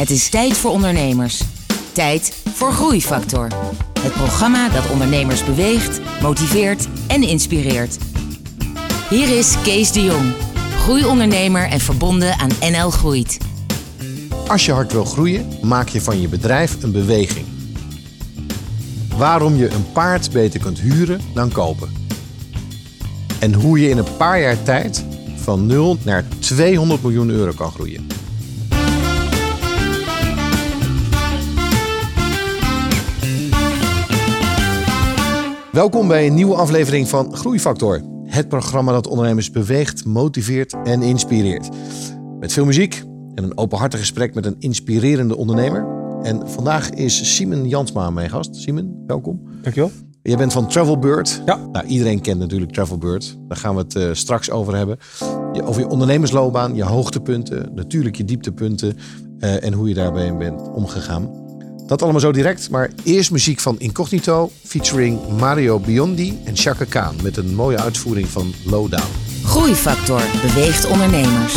Het is tijd voor ondernemers. Tijd voor Groeifactor. Het programma dat ondernemers beweegt, motiveert en inspireert. Hier is Kees de Jong, groeiondernemer en verbonden aan NL Groeit. Als je hard wil groeien, maak je van je bedrijf een beweging. Waarom je een paard beter kunt huren dan kopen. En hoe je in een paar jaar tijd van 0 naar 200 miljoen euro kan groeien. Welkom bij een nieuwe aflevering van Groeifactor. Het programma dat ondernemers beweegt, motiveert en inspireert. Met veel muziek en een openhartig gesprek met een inspirerende ondernemer. En vandaag is Simon Jansma mijn gast. Simon, welkom. Dankjewel. Jij bent van Travelbird. Ja. Nou, iedereen kent natuurlijk Travelbird. Daar gaan we het eh, straks over hebben. Je, over je ondernemersloopbaan, je hoogtepunten, natuurlijk je dieptepunten eh, en hoe je daarbij bent omgegaan. Dat allemaal zo direct, maar eerst muziek van Incognito featuring Mario Biondi en Chaka Khan met een mooie uitvoering van Lowdown. Groeifactor beweegt ondernemers.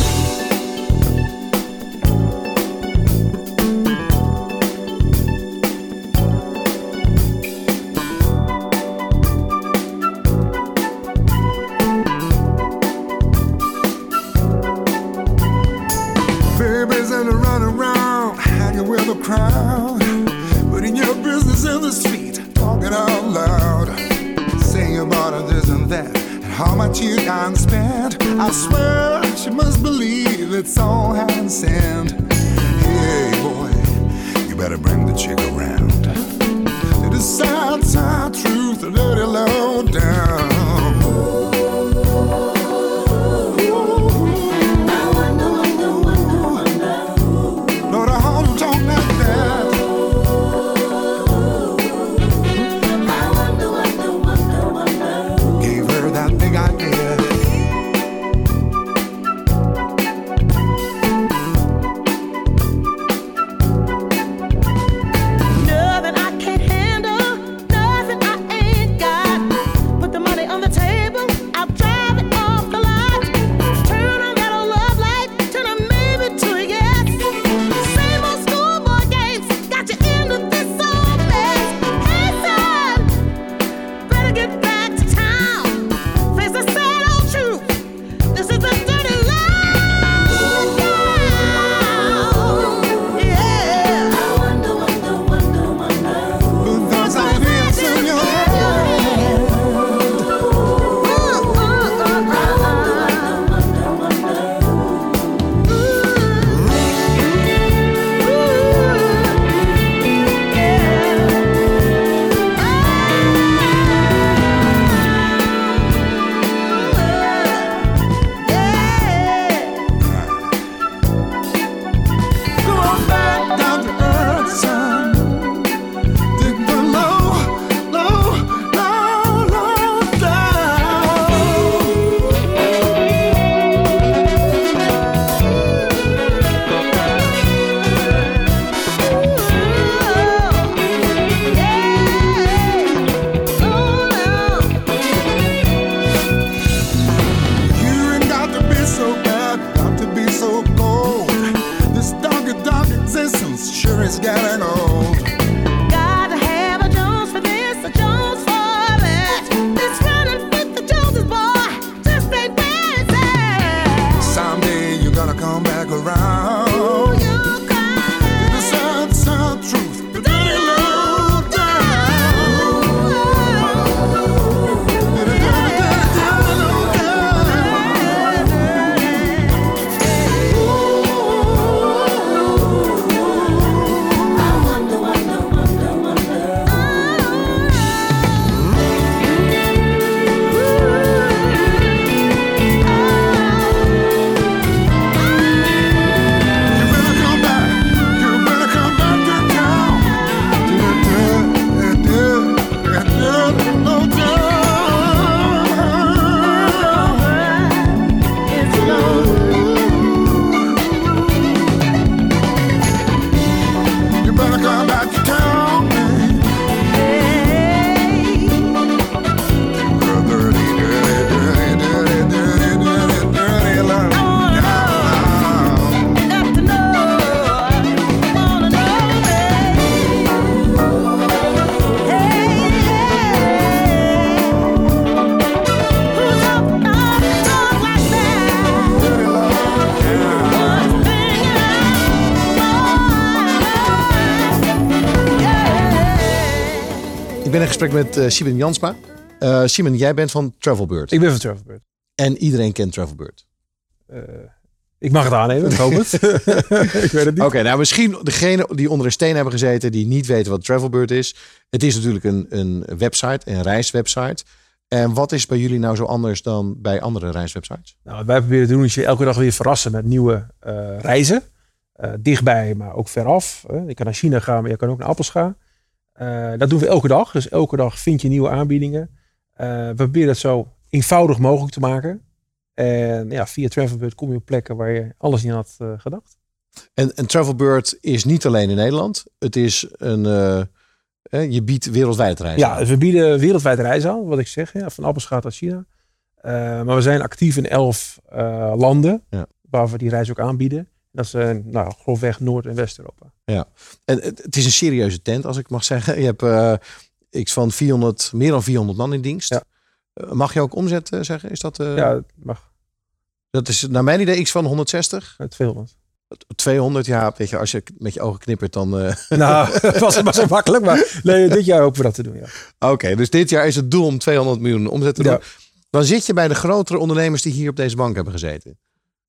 Gesprek met eh Simon Jansma. Eh Simon, jij bent van Travelbird. Ik ben van Travelbird. En iedereen kent Travelbird. Eh, ik mag het aannemen, ik hoop het. ik weet het niet. Oké, nou misschien degene die onder een steen hebben gezeten... die niet weten wat Travelbird is. Het is natuurlijk een, een website, een reiswebsite. En wat is bij jullie nou zo anders dan bij andere reiswebsites? Nou, wat wij proberen te doen is je elke dag weer verrassen met nieuwe reizen. Dichtbij, maar ook veraf. Je kan naar China gaan, maar je kan ook naar Appelscha. Eh, dat doen we elke dag. Dus elke dag vind je nieuwe aanbiedingen. Eh, we proberen het zo eenvoudig mogelijk te maken. En ja, via Travelbird kom je op plekken waar je alles niet had eh, gedacht. En, en Travelbird is niet alleen in Nederland. Het is een... eh, eh, je biedt wereldwijd reizen Ja, dus we bieden wereldwijd reizen aan, wat ik zeg. Ja, van Appelscha tot China. Eh, maar we zijn actief in elf eh, landen. Ja. Waar we die reis ook aanbieden. Dat zijn nou, grofweg Noord- en West-Europa. En het, is een serieuze tent, als ik mag zeggen. Je hebt eh iets van 400, meer dan 400 man in dienst. Ja. Eh, Mag je ook omzet eh, zeggen? Is dat, eh, ja, mag. dat is naar mijn idee iets van 160? Het 200. 200, ja, weet je, als je met je ogen knippert dan... eh, Nou, het was het maar zo makkelijk. Maar nee, dit jaar hopen we dat te doen. Ja. Oké, dus dit jaar is het doel om 200 miljoen omzet te doen. Ja. Dan zit je bij de grotere ondernemers die hier op deze bank hebben gezeten.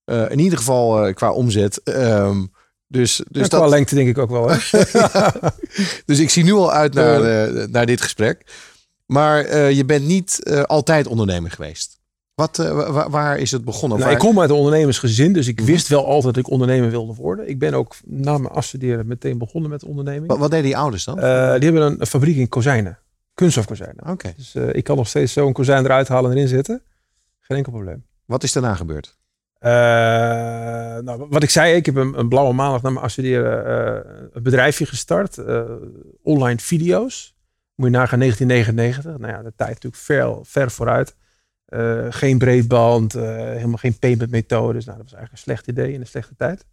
Eh, in ieder geval eh, qua omzet. Ehm, dus, dus, dat, qua lengte denk ik ook wel. Hè? dus ik zie nu al uit naar, eh, naar dit gesprek. Maar je bent niet altijd ondernemer geweest. Wat, eh, wa- wa- waar is het begonnen? Nou, Waar- ik kom uit een ondernemersgezin, dus ik wist wel altijd dat ik ondernemer wilde worden. Ik ben ook na mijn afstuderen meteen begonnen met onderneming. wat, wat deden die ouders dan? Die hebben een, een fabriek in kozijnen. Kunststofkozijnen. Oké. Dus ik kan nog steeds zo een kozijn eruit halen en erin zetten. Geen enkel probleem. Wat is daarna gebeurd? Eh, nou, wat ik zei, ik heb een, een blauwe maandag na mijn afstuderen eh, een bedrijfje gestart. eh, online video's. Moet je nagaan 1999. Nou ja, de tijd natuurlijk ver, ver vooruit. Geen breedband, helemaal geen payment methodes. Nou, dat was eigenlijk een slecht idee in een slechte tijd.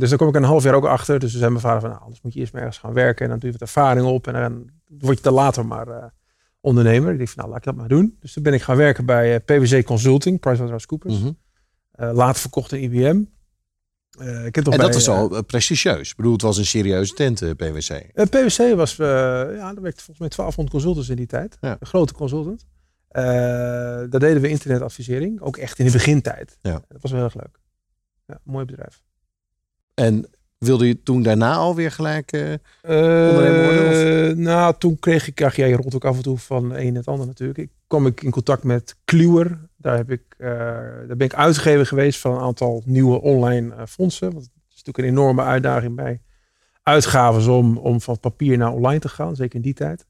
Dus daar kom ik een half jaar ook achter. Dus toen zei mijn vader van, nou, anders moet je eerst maar ergens gaan werken. En dan doe je wat ervaring op. En dan word je dan later maar ondernemer. Ik dacht van, nou, laat ik dat maar doen. Dus toen ben ik gaan werken bij PwC Consulting, PricewaterhouseCoopers. Eh, later verkocht in IBM. Eh, ik heb En bij, dat was eh, al eh, prestigieus. Ik bedoel, het was een serieuze tent, eh, PwC. eh, PwC was, eh ja, daar werkte volgens mij 1200 consultants in die tijd. Ja. Een grote consultant. Eh, daar deden we internetadvisering. Ook echt in de begintijd. Ja. Dat was wel heel erg leuk. Ja, mooi bedrijf. En wilde je toen daarna alweer gelijk... Eh, Ondernemer worden, nou, toen kreeg ik, ach, ja, je rolt ook af en toe van een en het ander natuurlijk. Ik kwam ik in contact met Kluwer. Daar, heb ik, eh, daar ben ik uitgever geweest van een aantal nieuwe online fondsen. Want het is natuurlijk een enorme uitdaging bij uitgaven om, om van papier naar online te gaan. Zeker in die tijd.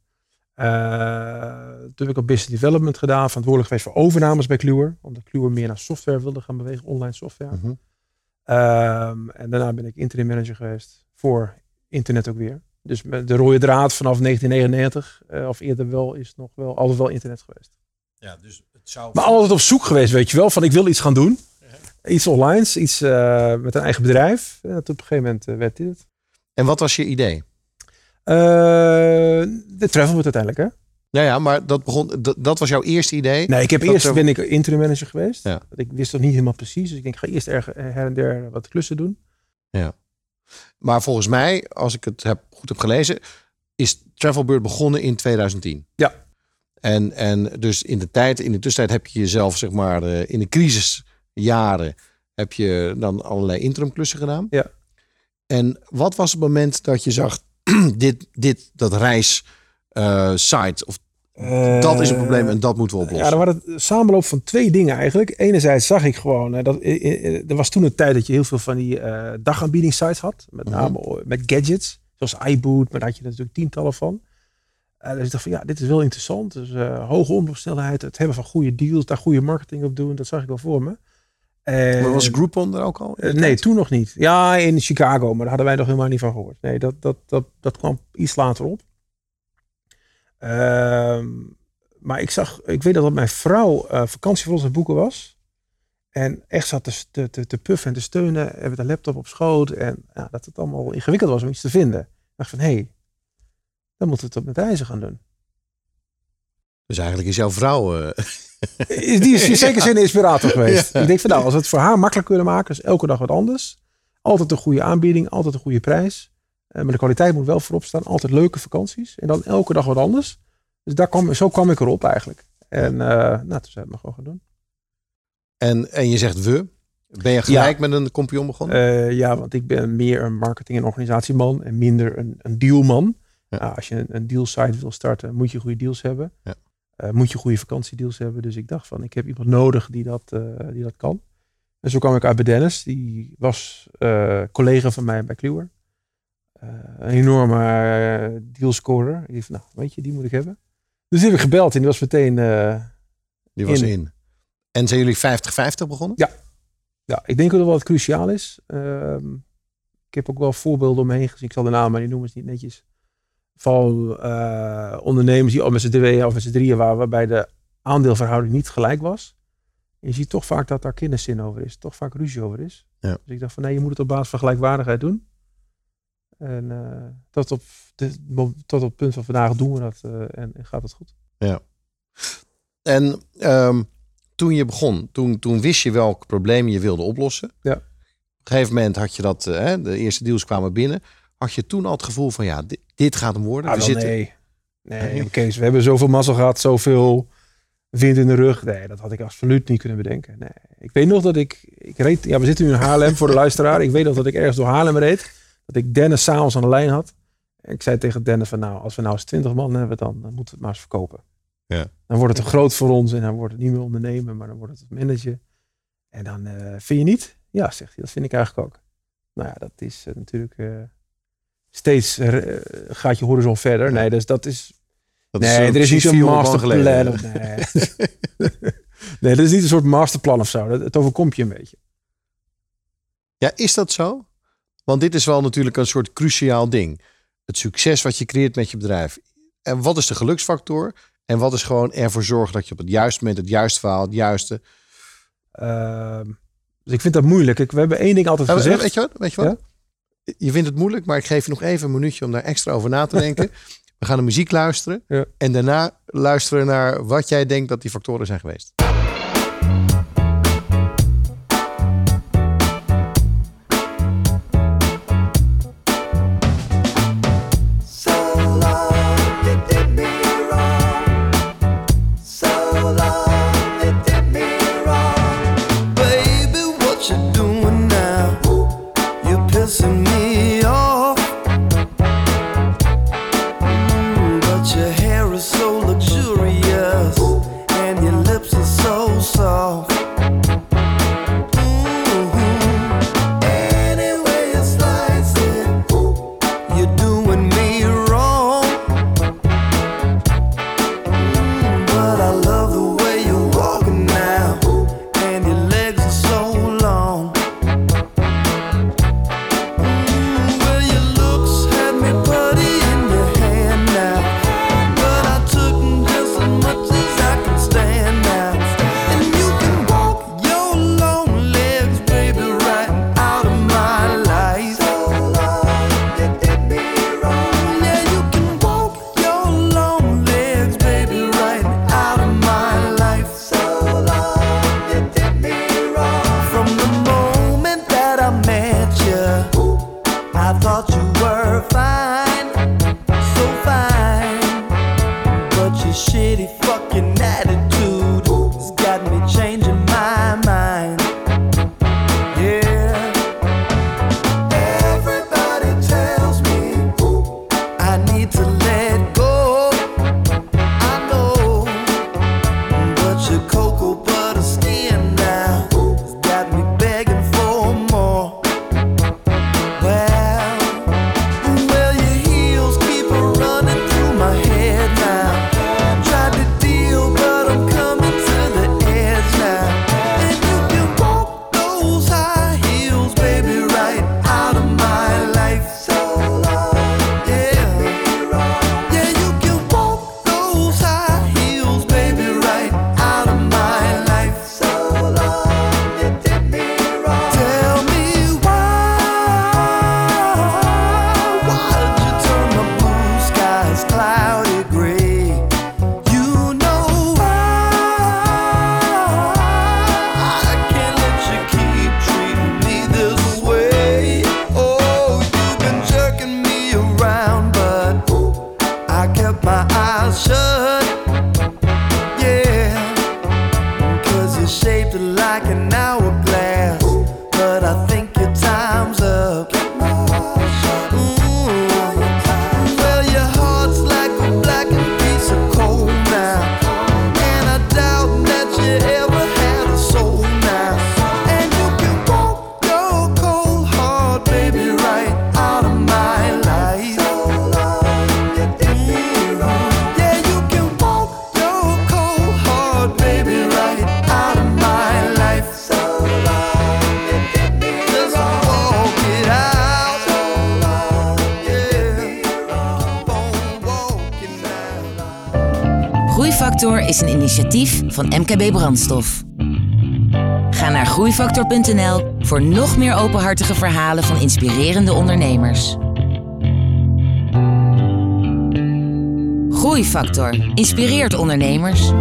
Toen heb ik ook business development gedaan. Verantwoordelijk geweest voor overnames bij Kluwer. Omdat Kluwer meer naar software wilde gaan bewegen. Online software. mhm. Ehm, en daarna ben ik interim manager geweest voor internet ook weer. Dus met de rode draad vanaf 1999, eh, of eerder wel, is nog wel altijd wel internet geweest. Ja, dus het zou... Maar altijd op zoek geweest, weet je wel, van ik wil iets gaan doen. Iets online, iets eh, met een eigen bedrijf. En op een gegeven moment eh, werd dit het. En wat was je idee? Eh, de travel wordt uiteindelijk, hè? Ja, ja, maar dat, begon, dat, dat was jouw eerste idee. Nee, ik heb Dat eerst er- ben ik interim manager geweest. Ja. Ik wist nog niet helemaal precies. Dus ik denk, ik ga eerst erg her en der wat klussen doen. Maar volgens mij, als ik het heb, goed heb gelezen, is Travelbird begonnen in 2010. Ja. En, en dus in de tijd, in de tussentijd heb je jezelf, zeg maar, eh, in de crisisjaren heb je dan allerlei interimklussen gedaan. Ja. En wat was het moment dat je zag, dit, dit, dat reis eh, site, of dat is een probleem en dat moeten we oplossen. Ja, er waren het samenloop van twee dingen eigenlijk. Enerzijds zag ik gewoon, eh, dat, eh, eh, er was toen een tijd dat je heel veel van die eh dagaanbiedingssites had. Met Mhm. name met gadgets, zoals iBoot, maar daar had je natuurlijk tientallen van. Eh, dus ik dacht van ja, dit is wel interessant. Dus eh, hoge omloopsnelheid, het hebben van goede deals, daar goede marketing op doen, dat zag ik wel voor me. En, Maar was Groupon er ook al? eh, nee, toen nog niet. Ja, in Chicago, maar daar hadden wij nog helemaal niet van gehoord. Nee, dat, dat, dat, dat kwam iets later op. Ehm, maar ik zag, ik weet dat mijn vrouw eh vakantie voor ons boeken was. En echt zat te, te, te, te puffen en te steunen. En met een laptop op schoot. En ja, dat het allemaal ingewikkeld was om iets te vinden. Ik dacht van, hé, hey, dan moeten we het met reizen gaan doen. Dus eigenlijk is jouw vrouw... eh, Die is in zekere zin een inspirator geweest. Ja. Ik denk van nou, als we het voor haar makkelijk kunnen maken, is elke dag wat anders. Altijd een goede aanbieding, altijd een goede prijs. Eh, maar de kwaliteit moet wel voorop staan. Altijd leuke vakanties. En dan elke dag wat anders. Dus daar kwam, zo kwam ik erop eigenlijk. En eh, nou, toen zijn we het gewoon gaan doen. En, en je zegt we. Ben je gelijk met een compagnon begonnen? Eh, ja, want ik ben meer een marketing- en organisatieman en minder een, een dealman. Ja. Nou, als je een, een dealsite wil starten, moet je goede deals hebben. Ja. Moet je goede vakantiedeals hebben. Dus ik dacht van, ik heb iemand nodig die dat, die dat kan. En zo kwam ik uit bij Dennis. Die was collega van mij bij Kluwer. Eh, een enorme uh, dealscorer. Die van, nou, weet je, die moet ik hebben. Dus die heb ik gebeld en die was meteen... eh, Die was in. in. En zijn jullie 50-50 begonnen? Ja, ik denk dat wel wat cruciaal is. Ehm, ik heb ook wel voorbeelden om me heen gezien. Ik zal de naam maar niet noemen, is niet netjes. Van eh, ondernemers die al met z'n tweeën of met z'n drieën waren, waarbij de aandeelverhouding niet gelijk was. En je ziet toch vaak dat daar kinderzin over is. Toch vaak ruzie over is. Ja. Dus ik dacht van nee, je moet het op basis van gelijkwaardigheid doen. En eh, tot, op de, tot op het punt van vandaag doen we dat eh, en, en gaat het goed. En ehm, toen je begon, toen, toen wist je welk probleem je wilde oplossen. Ja. Op een gegeven moment had je dat, eh, hè, de eerste deals kwamen binnen. Had je toen al het gevoel van ja, dit, dit gaat hem worden. Ah, We zitten, nee. Nee, Nee. Kees, we hebben zoveel mazzel gehad, zoveel wind in de rug. Nee, dat had ik absoluut niet kunnen bedenken. Nee. Ik weet nog dat ik, ik reed, ja, we zitten nu in Haarlem voor de luisteraar. Ik weet nog dat ik ergens door Haarlem reed. Dat ik Dennis s'avonds aan de lijn had. Ik zei tegen Dennis van nou, als we nou eens 20 man hebben, dan, dan moeten we het maar eens verkopen. Ja. Dan wordt het te groot voor ons en dan wordt het niet meer ondernemen, maar dan wordt het het manager. En dan eh, vind je niet? Ja, zegt hij, dat vind ik eigenlijk ook. Nou ja, dat is eh, natuurlijk eh, steeds gaat je horizon verder. Nee, dus dat is dat nee, eh, er is niet zo'n 400 man masterplan. of- Nee. nee, dat is niet een soort masterplan of zo. Dat, het overkomt je een beetje. Ja, is dat zo? Want dit is wel natuurlijk een soort cruciaal ding. Het succes wat je creëert met je bedrijf. En wat is de geluksfactor? En wat is gewoon ervoor zorgen dat je op het juiste moment het juiste verhaal, het juiste. Ehm, dus ik vind dat moeilijk. Ik, we hebben één ding altijd gezegd. weet je wat? Weet je wat? Je vindt het moeilijk, maar ik geef je nog even een minuutje om daar extra over na te denken. We gaan de muziek luisteren. Ja. En daarna luisteren naar wat jij denkt dat die factoren zijn geweest. Initiatief van MKB Brandstof. Ga naar groeifactor.nl voor nog meer openhartige verhalen van inspirerende ondernemers. Groeifactor inspireert ondernemers.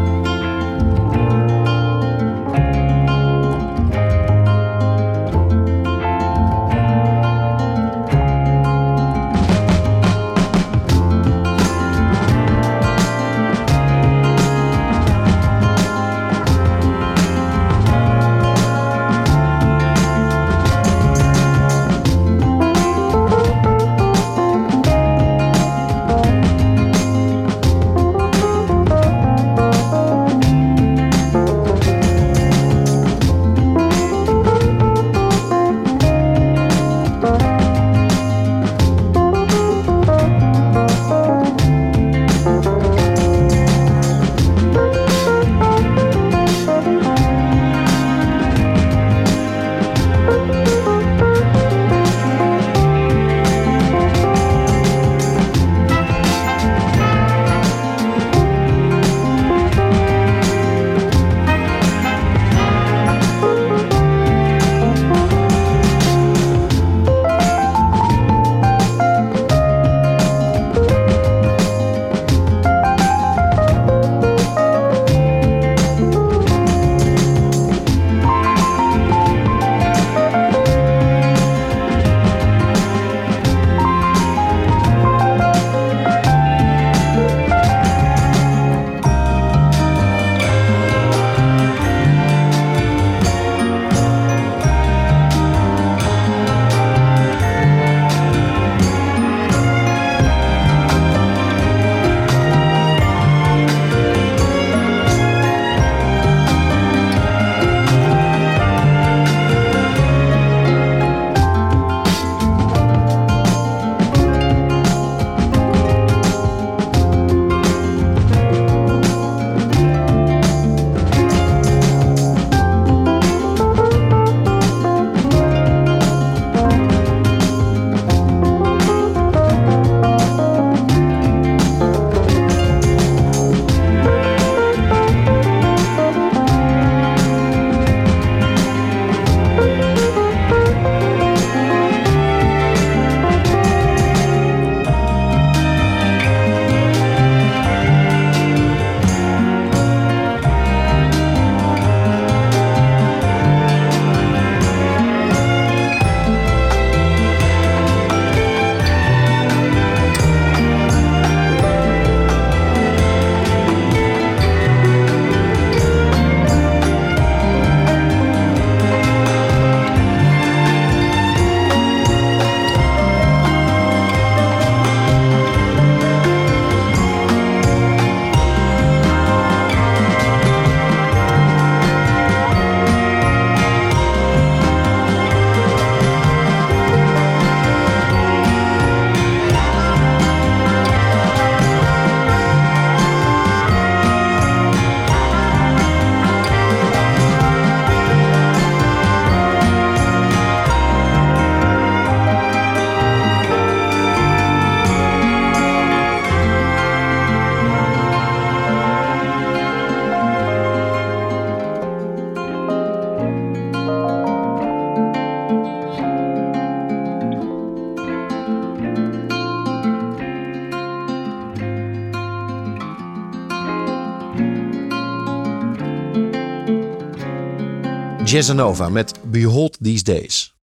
Jazzanova met Behold These Days.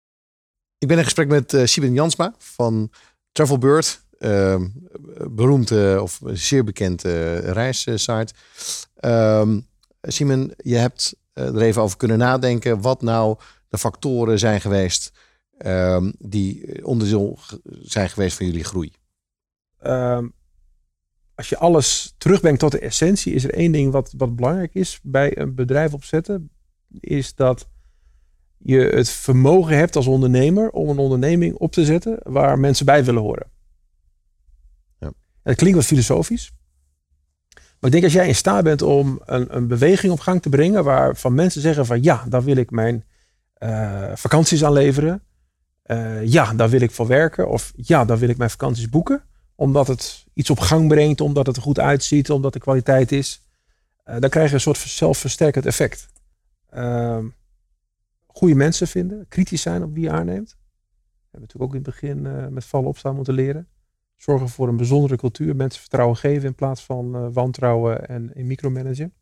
Ik ben in gesprek met uh, Sieben Jansma van Travelbird. Uh, beroemd eh, of zeer bekend uh, reissite. Um, Simon, je hebt er even over kunnen nadenken wat nou de factoren zijn geweest um, die onderdeel zijn geweest van jullie groei. Um, als je alles terugbrengt tot de essentie, is er één ding wat, wat belangrijk is bij een bedrijf opzetten is dat je het vermogen hebt als ondernemer om een onderneming op te zetten waar mensen bij willen horen. Ja. Het klinkt wat filosofisch. Maar ik denk als jij in staat bent om een, een beweging op gang te brengen waarvan mensen zeggen van ja, daar wil ik mijn uh, vakanties aan leveren. Uh, ja, daar wil ik voor werken. Of ja, daar wil ik mijn vakanties boeken. Omdat het iets op gang brengt, omdat het er goed uitziet, omdat de kwaliteit is. Eh, dan krijg je een soort zelfversterkend effect. Ehm goede mensen vinden, kritisch zijn op wie je aanneemt. We hebben natuurlijk ook in het begin eh, met vallen opstaan moeten leren. Zorgen voor een bijzondere cultuur, mensen vertrouwen geven in plaats van eh, wantrouwen en in micromanagen.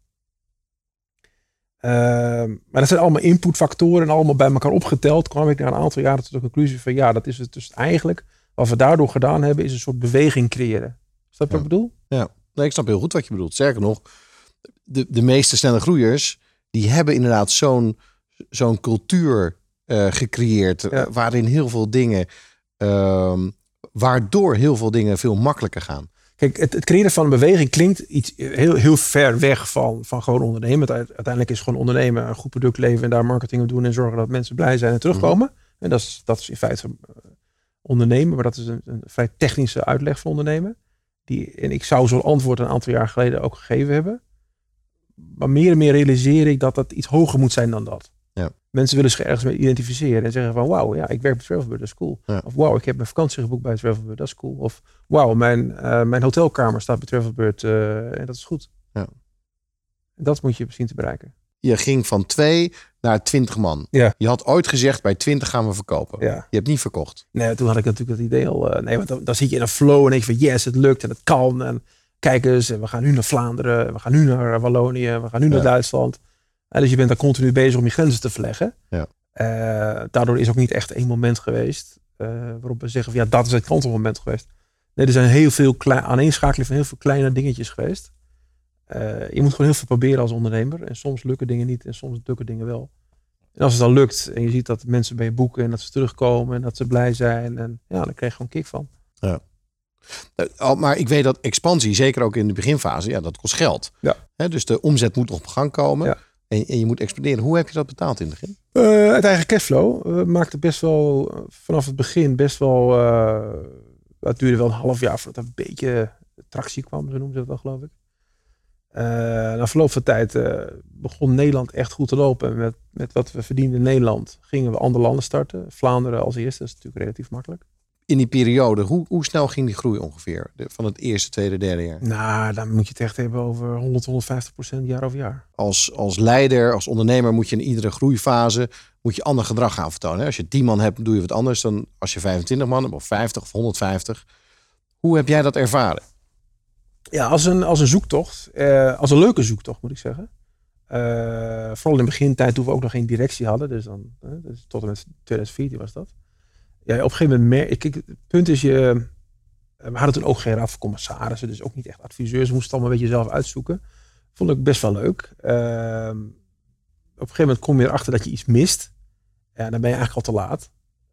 Ehm, maar dat zijn allemaal inputfactoren en allemaal bij elkaar opgeteld. kwam ik na een aantal jaren tot de conclusie van ja, dat is het dus eigenlijk. Wat we daardoor gedaan hebben, is een soort beweging creëren. Snap je wat ik bedoel? Nee, ik snap heel goed wat je bedoelt. Sterker nog, de, de meeste snelle groeiers, die hebben inderdaad zo'n zo'n cultuur eh, gecreëerd. Ja. eh, waarin heel veel dingen, ehm, waardoor heel veel dingen veel makkelijker gaan. Kijk, het, het creëren van een beweging klinkt iets heel, heel ver weg van, van gewoon ondernemen. Uiteindelijk is gewoon ondernemen een goed product leveren en daar marketing op doen en zorgen dat mensen blij zijn en terugkomen. En dat is, dat is in feite eh, ondernemen, maar dat is een, een vrij technische uitleg van ondernemen. Die, en ik zou zo'n antwoord een aantal jaar geleden ook gegeven hebben. Maar meer en meer realiseer ik dat dat iets hoger moet zijn dan dat. Ja. Mensen willen zich ergens mee identificeren en zeggen van wauw, ja, ik werk bij Travelbird, dat is cool. Ja. Of wauw, ik heb mijn vakantie geboekt bij Travelbird, dat is cool. Of wauw, mijn, eh, mijn hotelkamer staat bij Travelbird eh, en dat is goed. Ja. Dat moet je zien te bereiken. Je ging van twee naar twintig man. Ja. Je had ooit gezegd, bij twintig gaan we verkopen. Ja. Je hebt niet verkocht. Nee, toen had ik natuurlijk dat idee al. eh, nee, want dan, dan zit je in een flow en denk je van yes, het lukt en het kan. En kijk eens, en we gaan nu naar Vlaanderen, en we gaan nu naar Wallonië, we gaan nu naar Ja. Duitsland. En dus je bent daar continu bezig om je grenzen te verleggen. Ja. Eh, daardoor is ook niet echt één moment geweest eh, waarop we zeggen van ja, dat is het kantelmoment geweest. Nee, er zijn heel veel klein, aaneenschakeling van heel veel kleine dingetjes geweest. Eh, je moet gewoon heel veel proberen als ondernemer. En soms lukken dingen niet en soms lukken dingen wel. En als het dan lukt en je ziet dat mensen bij je boeken en dat ze terugkomen en dat ze blij zijn. En ja, dan krijg je gewoon kick van. Al- Maar ik weet dat expansie, zeker ook in de beginfase, ja, dat kost geld. Ja. Dus de omzet moet op gang komen. Ja. En, en je moet expanderen. Hoe heb je dat betaald in het begin? Eh, het eigen cashflow uh, maakte best wel eh, vanaf het begin best wel. eh, het duurde wel een half jaar voordat er een beetje tractie kwam, zo noemen ze dat wel, geloof ik. Eh, na verloop van tijd eh, begon Nederland echt goed te lopen. En met, met wat we verdienden in Nederland gingen we andere landen starten. Vlaanderen als eerste, dat is natuurlijk relatief makkelijk. In die periode, hoe, hoe snel ging die groei ongeveer? De- van het eerste, tweede, derde jaar? Nou, dan moet je het echt hebben over 100, 150 procent jaar over jaar. Als, als leider, als ondernemer moet je in iedere groeifase moet je ander gedrag gaan vertonen. Als je 10 man hebt, doe je wat anders dan als je 25 man hebt of 50 of 150. Hoe heb jij dat ervaren? Ja, als een, als een zoektocht. eh, als een leuke zoektocht, moet ik zeggen. Eh, vooral in de begintijd toen we ook nog geen directie hadden. Dus dan, eh, dus tot en met 2014 was dat. Ja, op een gegeven moment... Mer- kijk, het punt is, je, eh, we hadden toen ook geen raad van commissarissen. Dus ook niet echt adviseurs. We moesten het allemaal een beetje zelf uitzoeken. Vond ik best wel leuk. Ehm, op een gegeven moment kom je erachter dat je iets mist. Ja, dan ben je eigenlijk al te laat.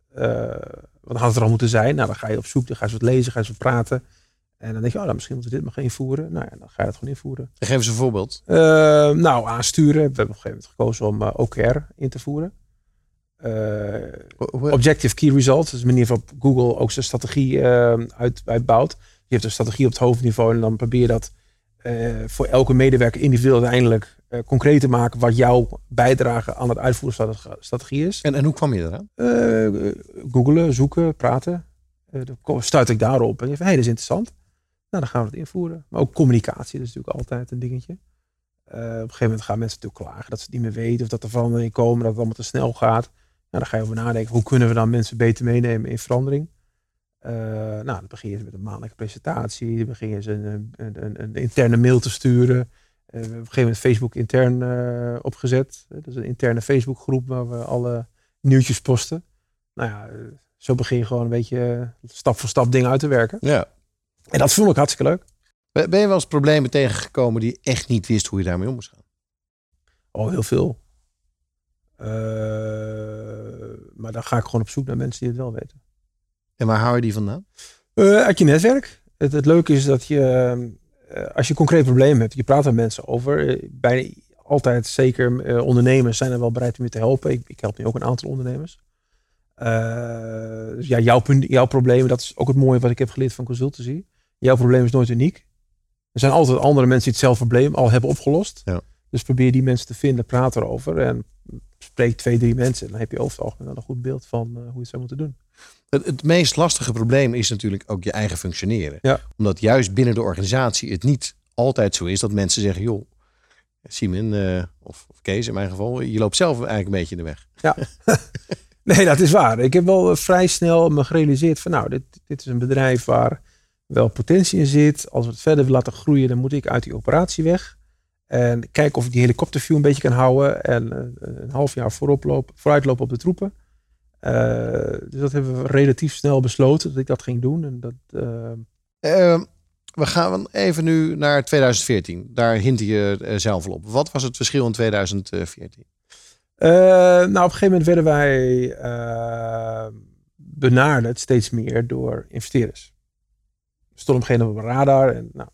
Eh, want dan had het er al moeten zijn. Nou, dan ga je op zoek, dan ga je wat lezen, ga je wat praten. En dan denk je, oh, dan misschien moeten we dit maar gaan invoeren. Nou ja, dan ga je het gewoon invoeren. Geef eens een voorbeeld. Eh, nou, aansturen. We hebben op een gegeven moment gekozen om eh, OKR in te voeren. Eh, Objective Key Results. Dat is een manier waarop Google ook zijn strategie eh, uit, uitbouwt. Je hebt een strategie op het hoofdniveau en dan probeer je dat eh, voor elke medewerker individueel uiteindelijk concreet te maken wat jouw bijdrage aan het uitvoeren van de strategie is. En, en hoe kwam je eraan? Googelen, zoeken, praten. Dan stuit ik daarop en je van, hé, dat is interessant. Nou, dan gaan we het invoeren. Maar ook communicatie, dat is natuurlijk altijd een dingetje. Op een gegeven moment gaan mensen natuurlijk klagen dat ze het niet meer weten of dat er veranderingen komen, dat het allemaal te snel gaat. Nou, dan ga je over nadenken, hoe kunnen we dan mensen beter meenemen in verandering? Eh, nou, dan begin je met een maandelijke presentatie, dan begin je een, een, een, interne mail te sturen. Eh, we hebben op een gegeven moment Facebook intern eh, opgezet. Dat is een interne Facebookgroep waar we alle nieuwtjes posten. Nou ja, zo begin je gewoon een beetje stap voor stap dingen uit te werken. Ja. En dat vond ik hartstikke leuk. Ben ben je wel eens problemen tegengekomen die je echt niet wist hoe je daarmee om moest gaan? Oh, heel veel. Eh, maar dan ga ik gewoon op zoek naar mensen die het wel weten. En waar hou je die vandaan? Eh, uit je netwerk. Het, het leuke is dat je, eh, als je een concreet probleem hebt, je praat met mensen over. bijna altijd, zeker ondernemers, zijn er wel bereid om je te helpen. Ik, ik help nu ook een aantal ondernemers. Dus ja, jouw, punt, jouw problemen, dat is ook het mooie wat ik heb geleerd van consultancy. Jouw probleem is nooit uniek. Er zijn altijd andere mensen die hetzelfde probleem al hebben opgelost. Ja. Dus probeer die mensen te vinden, praat erover en spreek twee, drie mensen. Dan heb je over het algemeen wel een goed beeld van eh, hoe je het zou moeten doen. Het, het meest lastige probleem is natuurlijk ook je eigen functioneren. Ja. Omdat juist binnen de organisatie het niet altijd zo is dat mensen zeggen, joh, Simon eh, of, of Kees in mijn geval, je loopt zelf eigenlijk een beetje in de weg. Ja. nee, dat is waar. Ik heb wel eh, vrij snel me gerealiseerd van nou, dit, dit is een bedrijf waar wel potentie in zit. Als we het verder willen laten groeien, dan moet ik uit die operatie weg. En kijken of ik die helikopterview een beetje kan houden. En eh, een half jaar voorop loop, vooruitlopen op de troepen. Eh, dus dat hebben we relatief snel besloten dat ik dat ging doen. En dat, eh, Eh, we gaan even nu naar 2014. Daar hint je zelf al op. Wat was het verschil in 2014? Eh, nou, op een gegeven moment werden wij benaderd steeds meer door investeerders. We stonden op een gegeven moment op een radar. En, nou,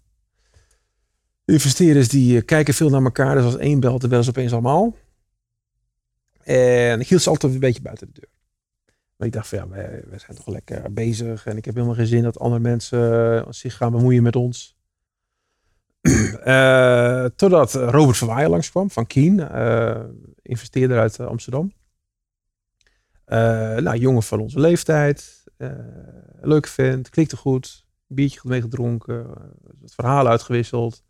investeerders die eh, kijken veel naar elkaar. Dus als één belt, dan bellen ze opeens allemaal. En ik hield ze altijd een beetje buiten de deur. Maar ik dacht van ja, wij, zijn toch lekker bezig. En ik heb helemaal geen zin dat andere mensen eh, zich gaan bemoeien met ons. Eh, totdat Robert Verwaaien langskwam van Kien, investeerder uit Amsterdam. Eh, nou, jongen van onze leeftijd, leuk vent, klikte goed, biertje meegedronken, wat verhalen uitgewisseld.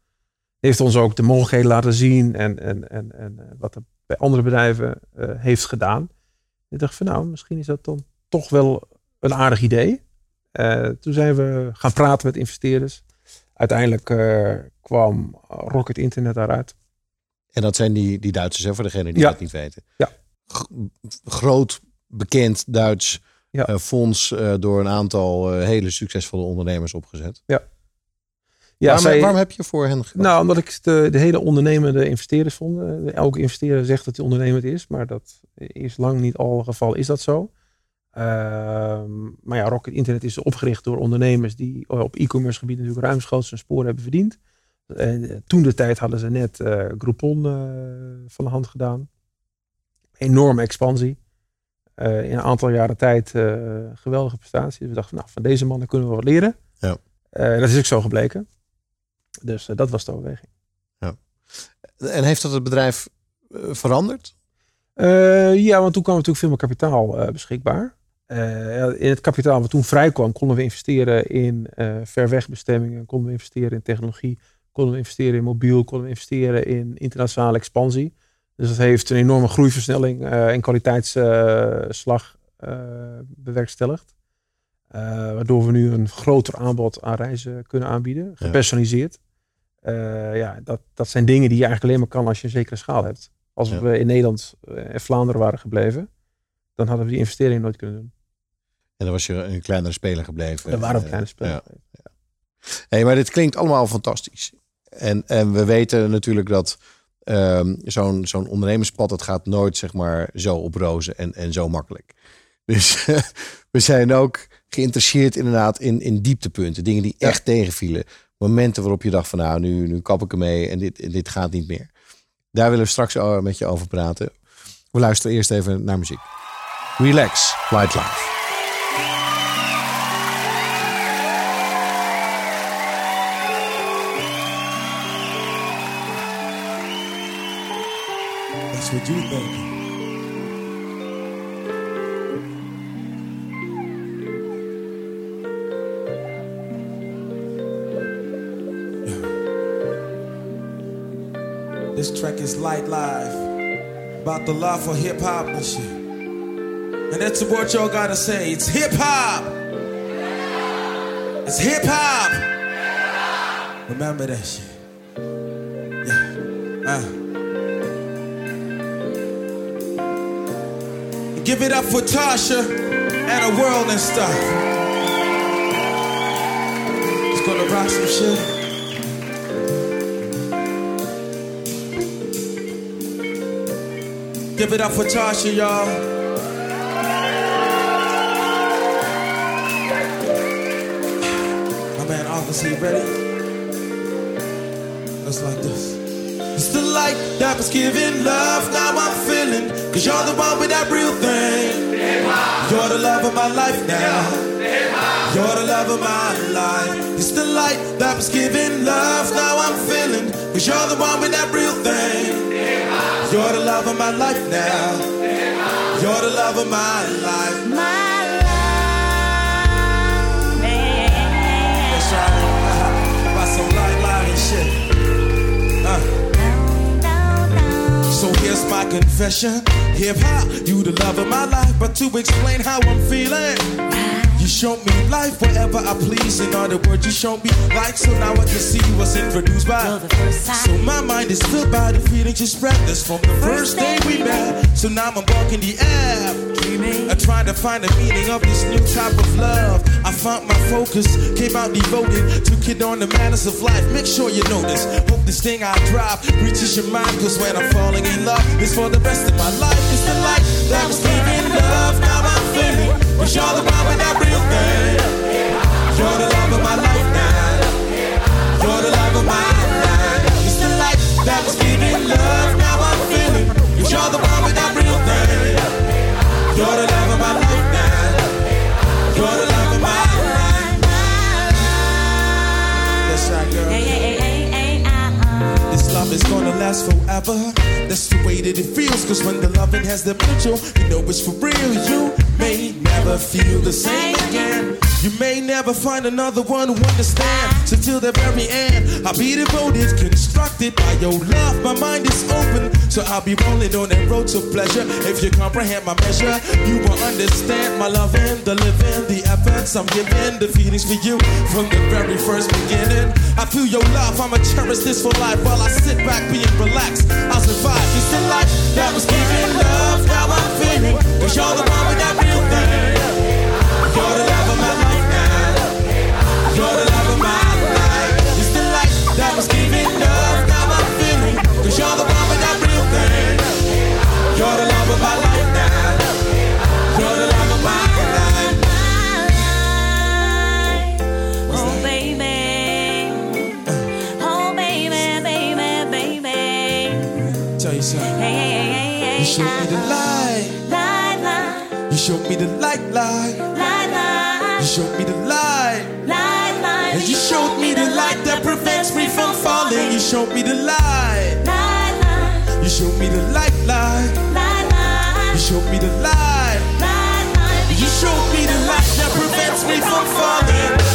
Heeft ons ook de mogelijkheden laten zien en, en, en, en eh, wat er bij andere bedrijven eh, heeft gedaan. Ik dacht van nou, misschien is dat dan toch wel een aardig idee. Eh, toen zijn we gaan praten met investeerders. Uiteindelijk kwam Rocket Internet daaruit. En dat zijn die, die Duitsers, hè, voor degenen die Ja. dat niet weten. Ja. G- groot, bekend Duits Ja. fonds door een aantal hele succesvolle ondernemers opgezet. Ja, waarom, zij- waarom heb je voor hen gekozen? Nou, omdat ik de, de hele ondernemende investeerders vond. Eh, Elke investeerder zegt dat hij ondernemend is, maar dat is lang niet al geval is dat zo. Ehm, maar ja, Rocket Internet is opgericht door ondernemers die op e-commerce gebied natuurlijk ruimschoots hun sporen hebben verdiend. En eh, toen de tijd hadden ze net eh, Groupon eh, van de hand gedaan. Enorme expansie. Eh, in een aantal jaren tijd eh, geweldige prestaties. We dachten, nou, van deze mannen kunnen we wat leren. Ja. Eh, dat is ook zo gebleken. Dus eh, dat was de overweging. En heeft dat het bedrijf eh, veranderd? Eh, ja, want toen kwam natuurlijk veel meer kapitaal beschikbaar. In het kapitaal wat toen vrijkwam, konden we investeren in eh verwegbestemmingen, konden we investeren in technologie, konden we investeren in mobiel, konden we investeren in internationale expansie. Dus dat heeft een enorme groeiversnelling en kwaliteitsslag bewerkstelligd. Eh, waardoor we nu een groter aanbod aan reizen kunnen aanbieden, gepersonaliseerd. Eh, ja, dat, dat zijn dingen die je eigenlijk alleen maar kan als je een zekere schaal hebt. Als Ja. we in Nederland eh, en Vlaanderen waren gebleven, dan hadden we die investering nooit kunnen doen. En dan was je een kleinere speler gebleven. Er waren ook Eh, kleine spelers. ja. Hey, maar dit klinkt allemaal fantastisch. En, en we weten natuurlijk dat ehm, zo'n zo'n ondernemerspad, dat gaat nooit zeg maar zo op rozen en, en zo makkelijk. Dus we zijn ook geïnteresseerd inderdaad in, in dieptepunten. Dingen die echt tegenvielen. Momenten waarop je dacht van nou, nu, nu kap ik ermee en dit, en dit gaat niet meer. Daar willen we straks met je over praten. We luisteren eerst even naar muziek. Relax, Flight Life. That's what you think. This track is Light Life about the love for hip hop and shit. And that's what y'all gotta say. It's hip hop. It's hip hop. Remember that shit. Yeah. Uh. Give it up for Tasha and the world and stuff. It's gonna rock some shit. Give it up for Tasha, y'all. My man Officer, you ready? Just like this. It's the light that was giving love, now I'm feeling. Cause you're the one with that real thing. You're the love of my life now. You're the love of my life. It's the light that was giving love, now I'm feeling. Cause you're the one with that real thing. You're the love of my life now. You're the love of my life. My life. That's right. About some light, light and shit. Uh. So here's my confession. Hip hop, you the love of my life, but to explain how I'm feeling. You show me life wherever I please. In other words, you show me life so now I can see what's introduced by. So my mind is filled by the feelings you spread. This from the first day we met. So now I'm walking the app. I trying to find the meaning of this new type of love. I found my focus, came out devoted to kid on the manners of life. Make sure you know this. Hope this thing I drive reaches your mind. Cause when I'm falling in love, it's for the rest of my life. It's the light that was giving love. Now I'm feeling. Cause you're the one with that real thing. You're the love of my life now. You're the love of my life. It's the light that was giving love. Now I'm feeling. Cause you're the one with that real thing. You're the love of my life now. You're the love of my life. That's right, girl. This love is gonna last forever. That's the way that it feels. Cause when the loving has the potential, you know it's for real. You may never feel the same again. You may never find another one who understands. So till the very end, I'll be devoted, constructed by your love. My mind is open, so I'll be rolling on that road to pleasure. If you comprehend my measure, you will understand my loving, the living, the efforts I'm giving, the feelings for you from the very first beginning. I feel your love, I'ma cherish this for life while I sit back being relaxed. I'll survive. It's the life that was giving love, now I'm feeling. Cause you're the one with that real thing. Was giving love, now I'm feeling. Cause you're the one with that real thing. You're the love of my life now. You're the love of my life. Oh baby, oh baby, baby, baby. Tell you something. Hey, hey, hey, hey, uh-uh. You showed me the light. light, light, You showed me the light, light. light, light, You showed me the light, light that prevents me from falling. You showed me the light. light, light, You showed me the light, light. light, light, You showed me the light. light, light. You showed me the light that prevents me from falling.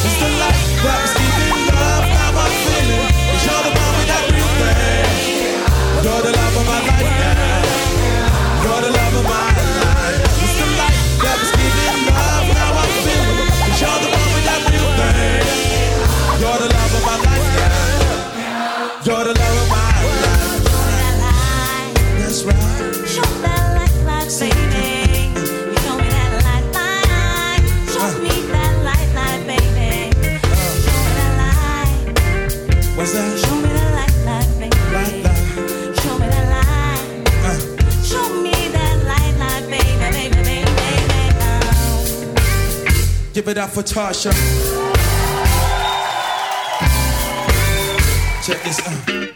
For Tasha. Check this out.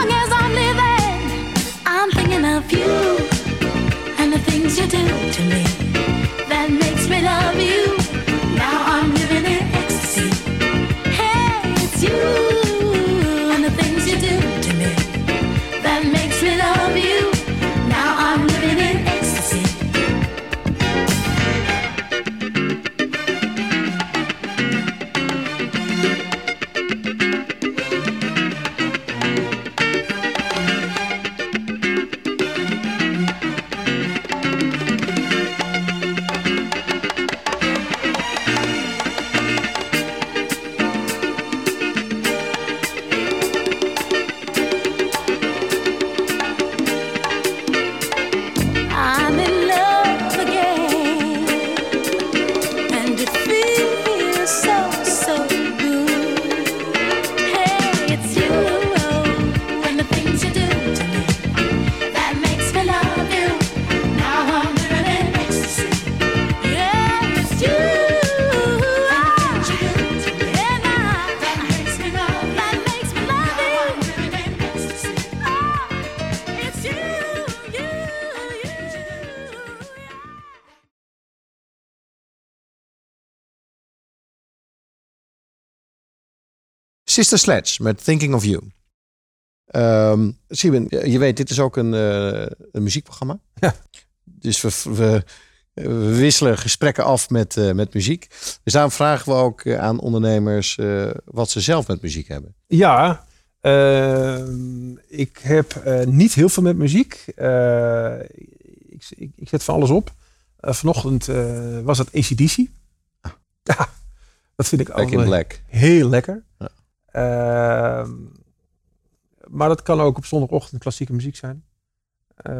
Sister Sledge met Thinking of You. Ehm Sieben, je weet, dit is ook een, eh, een muziekprogramma. Ja. Dus we, we, we wisselen gesprekken af met, eh, met muziek. Dus daarom vragen we ook eh, aan ondernemers wat ze zelf met muziek hebben. Ja, ehm, ik heb niet heel veel met muziek. Ik, ik, ik zet van alles op. Vanochtend was het ACDC. Ja, dat vind ik Back in altijd Black. heel lekker. Ja. Ehm, maar dat kan ook op zondagochtend klassieke muziek zijn. Eh,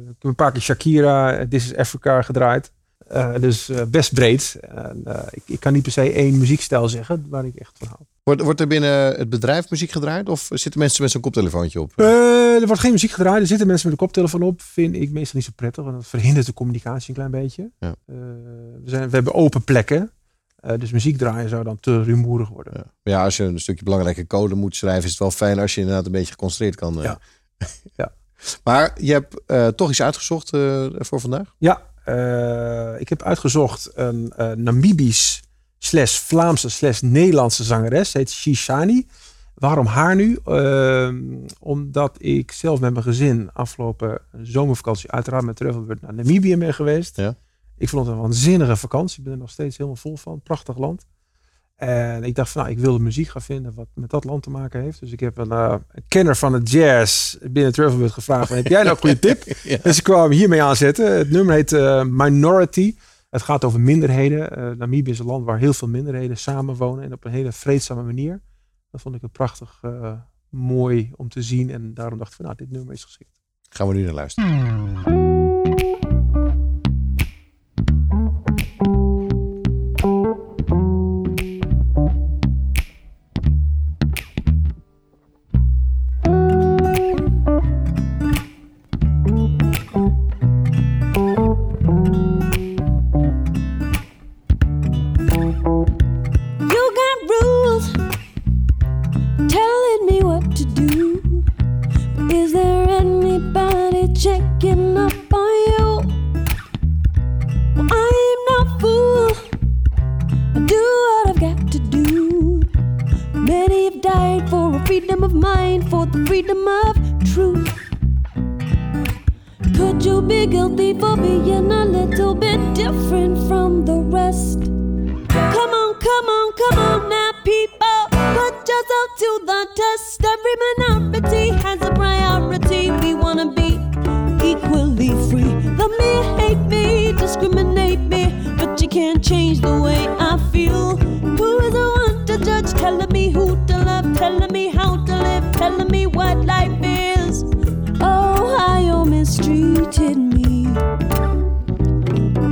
ik heb een paar keer Shakira, eh, This is Africa gedraaid. Eh, dus best breed. En, ik, ik kan niet per se één muziekstijl zeggen waar ik echt van hou. Wordt, wordt er binnen het bedrijf muziek gedraaid? Of zitten mensen met zo'n koptelefoontje op? Er wordt geen muziek gedraaid. Er zitten mensen met een koptelefoon op. Vind ik meestal niet zo prettig. Want dat verhindert de communicatie een klein beetje. Ja. We, zijn, we hebben open plekken. Eh, dus muziek draaien zou dan te rumoerig worden. Ja. Ja, als je een stukje belangrijke code moet schrijven, is het wel fijn als je inderdaad een beetje geconcentreerd kan. eh. Ja. Ja. Maar je hebt eh, toch iets uitgezocht voor vandaag? Ja, ik heb uitgezocht een Namibisch slash Vlaamse slash Nederlandse zangeres. Heet Shishani. Waarom haar nu? Ehm, omdat ik zelf met mijn gezin afgelopen zomervakantie uiteraard met Travelbird naar Namibië ben geweest. Ja. Ik vond het een waanzinnige vakantie. Ik ben er nog steeds helemaal vol van. Prachtig land. En ik dacht van, nou, ik wilde muziek gaan vinden wat met dat land te maken heeft. Dus ik heb een, eh, een kenner van het jazz binnen Travelbird gevraagd. van, heb jij nou een goede tip? Ja. Dus ik kwam hiermee aanzetten. Het nummer heet eh, Minority. Het gaat over minderheden. Eh Namibië is een land waar heel veel minderheden samenwonen. En op een hele vreedzame manier. Dat vond ik een prachtig eh, mooi om te zien. En daarom dacht ik van, nou, dit nummer is geschikt. Gaan we nu naar luisteren. Freedom of mind, for the freedom of truth. Could you be guilty for being a little bit different from the rest? Come on, come on, come on now, people. Put yourself to the test. Every minority has a priority. We wanna be equally free. The mere hate me, discriminate me, but you can't change the way I feel. Who is the one to judge? Telling me who to love, telling me how telling me what life is. Oh, how you mistreated me.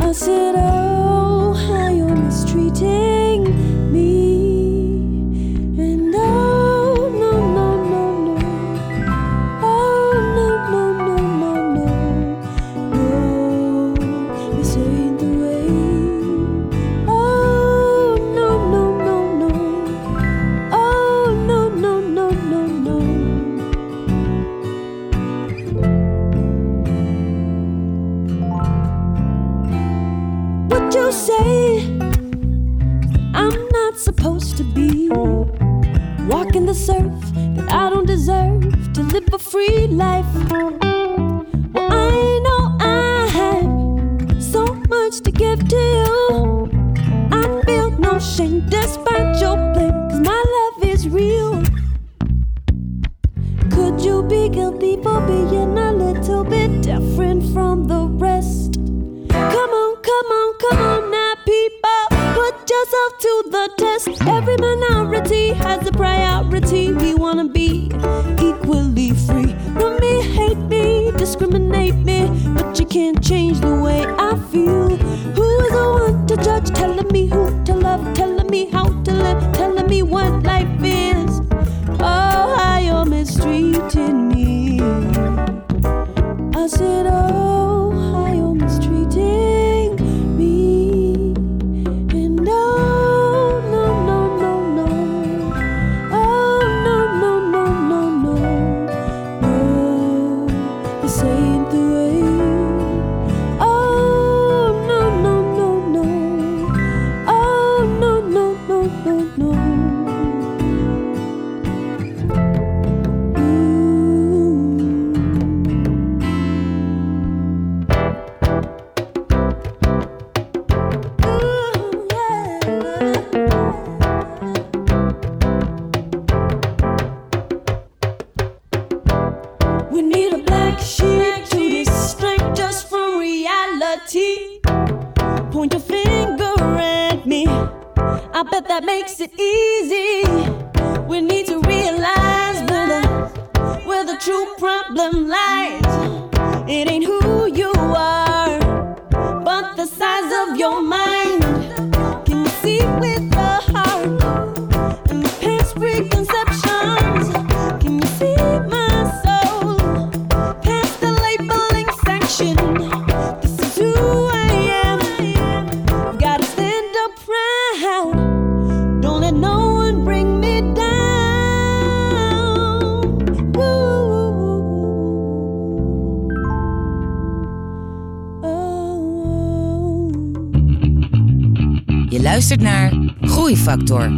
I said, Oh, how you're mistreating point your finger at me. I bet that makes it easy. We need to realize where the, where the true problem lies. It ain't who you are. luistert naar Groeifactor.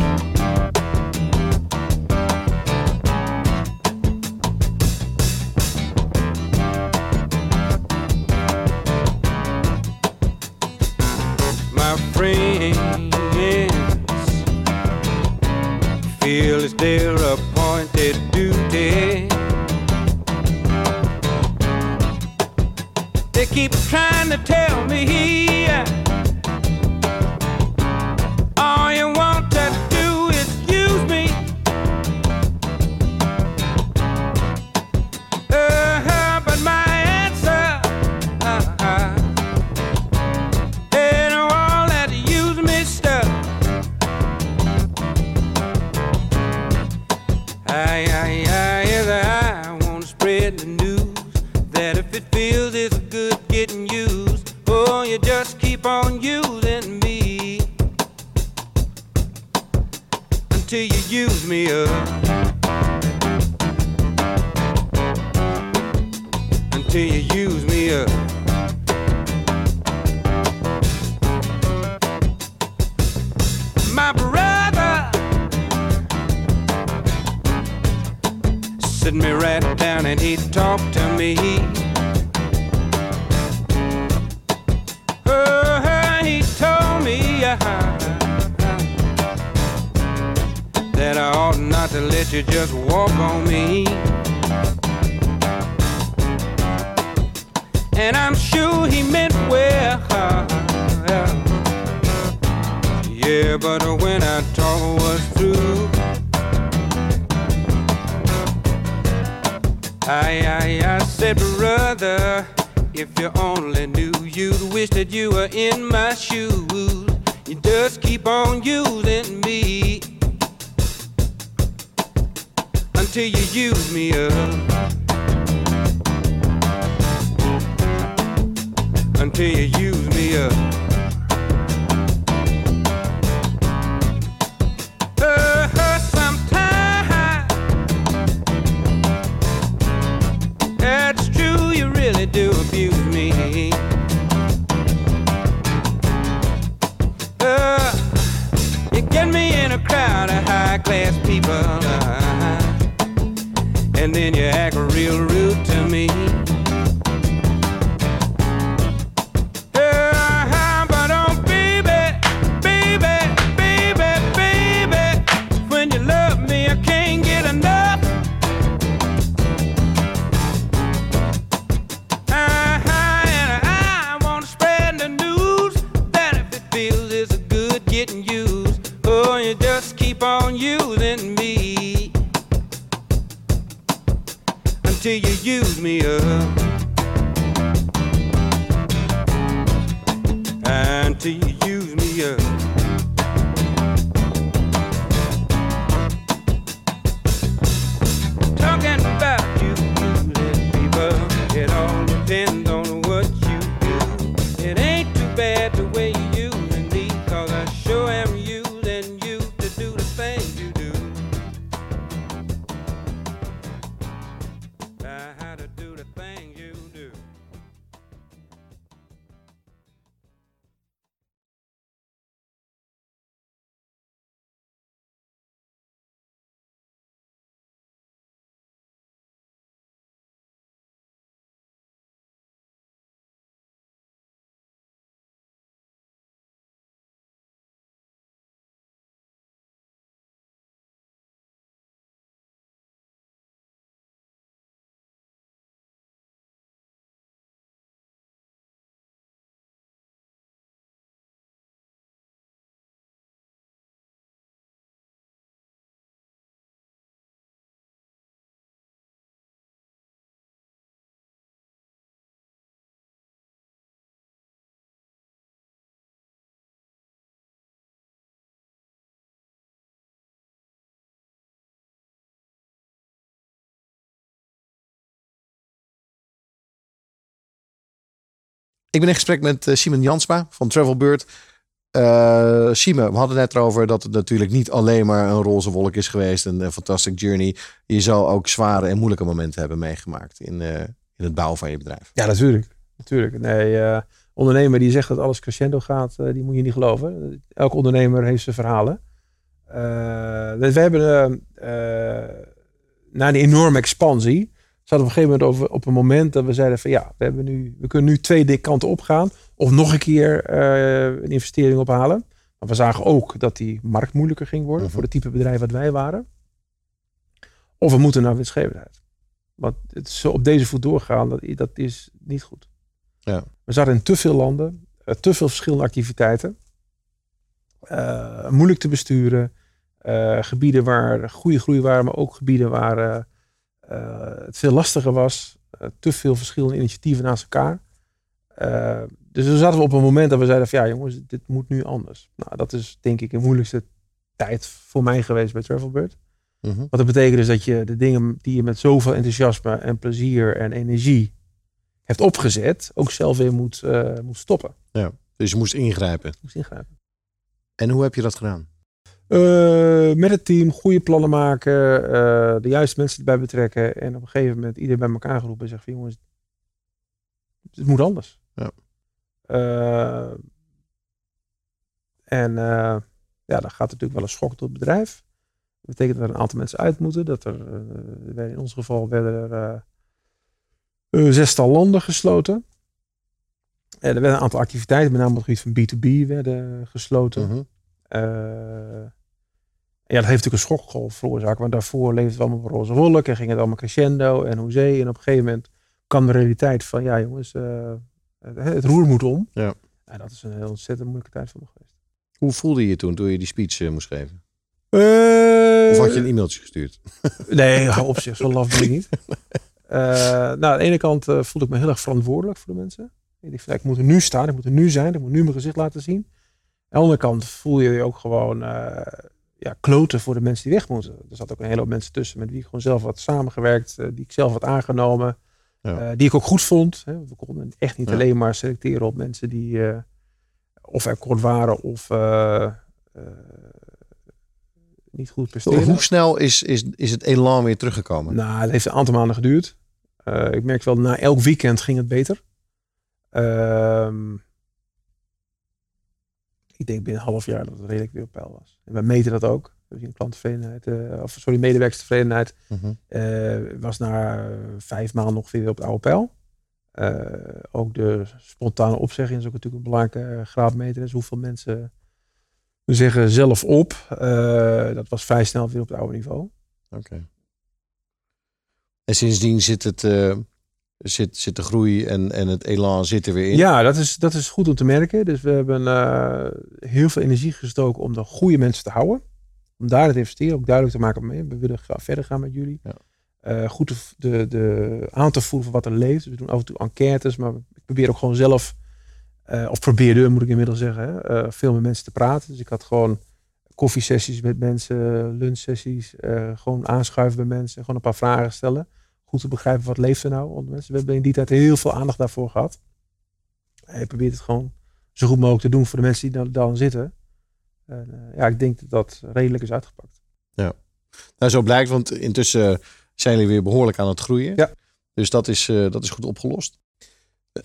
and I'm sure he meant well. Yeah, but when I talk was through, I, I, I said, brother, if you only knew, you'd wish that you were in my shoes. You just keep on using me until you use me up. until you use me up. Uh-huh, sometimes true you really do abuse me. Uh, you get me in a crowd of high class people, and then you act real rude to me. Ik ben in gesprek met eh, Simon Jansma van Travelbird. Eh Simon, we hadden het erover dat het natuurlijk niet alleen maar een roze wolk is geweest. Een, een fantastic journey. Je zal ook zware en moeilijke momenten hebben meegemaakt in, eh, in het bouwen van je bedrijf. Ja, natuurlijk. natuurlijk. Nee, ondernemer die zegt dat alles crescendo gaat, die moet je niet geloven. Elke ondernemer heeft zijn verhalen. We hebben na die enorme expansie, zaten we op een gegeven moment over, op een moment dat we zeiden van ja, we, hebben nu, we kunnen nu twee kanten opgaan. Of nog een keer eh, een investering ophalen. Maar we zagen ook dat die markt moeilijker ging worden voor het type bedrijf wat wij waren. Of we moeten naar winstgevendheid. Want het zo op deze voet doorgaan, dat, dat is niet goed. Ja. We zaten in te veel landen, eh, te veel verschillende activiteiten. Eh, moeilijk te besturen. Gebieden waar goede groei waren, maar ook gebieden waar het veel lastiger was. Eh, te veel verschillende initiatieven naast elkaar. Eh, dus toen zaten we op een moment dat we zeiden van ja jongens, dit moet nu anders. Nou, dat is denk ik de moeilijkste tijd voor mij geweest bij Travelbird. Mhm. Wat dat betekent is dat je de dingen die je met zoveel enthousiasme en plezier en energie hebt opgezet, ook zelf weer moet, eh, moet stoppen. Ja. Dus je moest ingrijpen. Moest ingrijpen. En hoe heb je dat gedaan? Eh, met het team goede plannen maken, eh, de juiste mensen erbij betrekken en op een gegeven moment iedereen bij elkaar geroepen en zeggen van jongens, het moet anders. Ja. Eh, en ja, dan gaat natuurlijk wel een schok door het bedrijf. Dat betekent dat er een aantal mensen uit moeten. Dat er, in ons geval werden er zestal landen gesloten. En er werden een aantal activiteiten, met name op het gebied van B2B, werden gesloten. Mhm. Eh, ja, dat heeft natuurlijk een schokgolf veroorzaakt. Want daarvoor leefde het allemaal op roze wolk en ging het allemaal crescendo en hoezee. En op een gegeven moment kwam de realiteit van, ja jongens, eh, het, roer moet om. Ja. En dat is een heel ontzettend moeilijke tijd voor me geweest. Hoe voelde je je toen, toen je die speech eh, moest geven? Of had je een e-mailtje gestuurd? Nee, hou op zich, zo laf ben ik niet. Eh, nou, aan de ene kant voelde ik me heel erg verantwoordelijk voor de mensen. Ik dacht, van, ik moet er nu staan, ik moet er nu zijn, ik moet nu mijn gezicht laten zien. Aan de andere kant voel je je ook gewoon eh, ja, kloten voor de mensen die weg moeten. Er zat ook een hele hoop mensen tussen met wie ik gewoon zelf had samengewerkt, eh, die ik zelf had aangenomen, Ja. eh, die ik ook goed vond. Hè. We konden echt niet Ja. alleen maar selecteren op mensen die of er kort waren of niet goed presteerden. Hoe snel is, is, is het elan weer teruggekomen? Nou, het heeft een aantal maanden geduurd. Ik merk wel, na elk weekend ging het beter. Ik denk binnen een half jaar dat het redelijk weer op peil was. En wij meten dat ook. We zien klanttevredenheid, eh, of sorry, medewerkerstevredenheid. Eh, was na eh, vijf maanden ongeveer weer op het oude. Eh, ook de spontane opzegging is ook natuurlijk een belangrijke graadmeter. Dus hoeveel mensen we zeggen zelf op. Dat was vrij snel weer op het oude niveau. Oké. En sindsdien zit, het, zit, zit de groei en, en het elan zit er weer in. Ja, dat is, dat is goed om te merken. Dus we hebben eh, heel veel energie gestoken om de goede mensen te houden. Om daar te investeren, ook duidelijk te maken. mee. We willen graag verder gaan met jullie. Ja. Eh, goed de, de aan te voelen van wat er leeft. Dus we doen af en toe enquêtes, maar ik probeer ook gewoon zelf, eh, of probeerde moet ik inmiddels zeggen, hè, veel met mensen te praten. Dus ik had gewoon koffiesessies met mensen, lunchsessies, gewoon aanschuiven bij mensen, gewoon een paar vragen stellen. Goed te begrijpen wat leeft er nou onder mensen. We hebben in die tijd heel veel aandacht daarvoor gehad. Je probeert het gewoon zo goed mogelijk te doen voor de mensen die dan, dan zitten. En, eh, ja, ik denk dat dat redelijk is uitgepakt. Nou, zo blijkt, want intussen zijn jullie weer behoorlijk aan het groeien. Ja. Dus dat is, eh, dat is goed opgelost.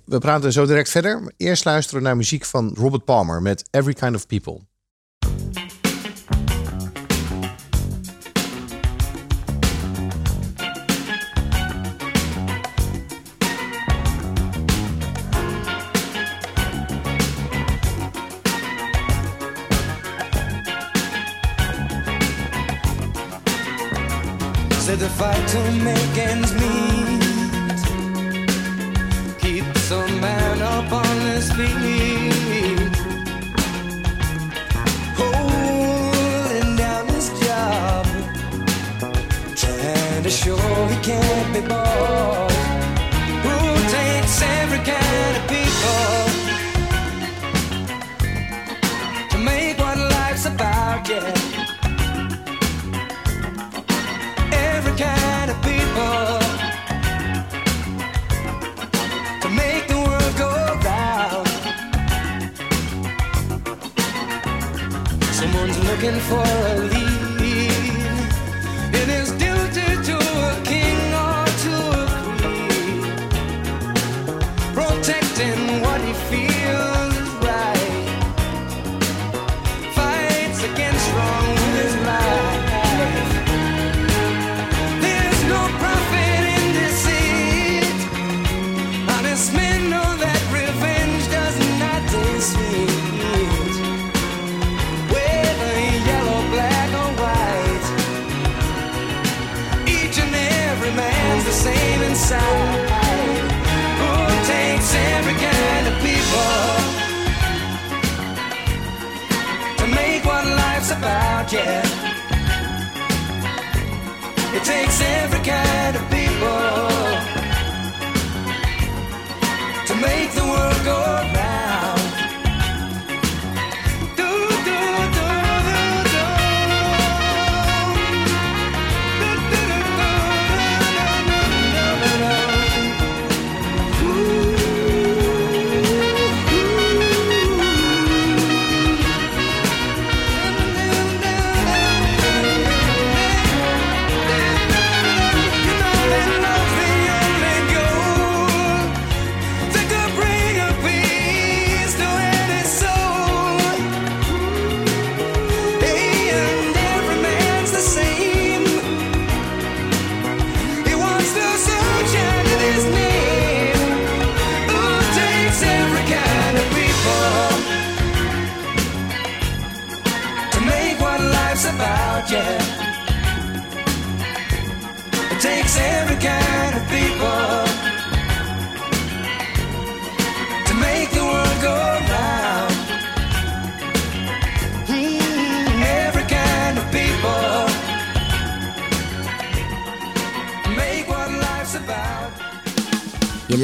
We praten zo direct verder. Eerst luisteren naar muziek van Robert Palmer met Every Kind of People. To make ends meet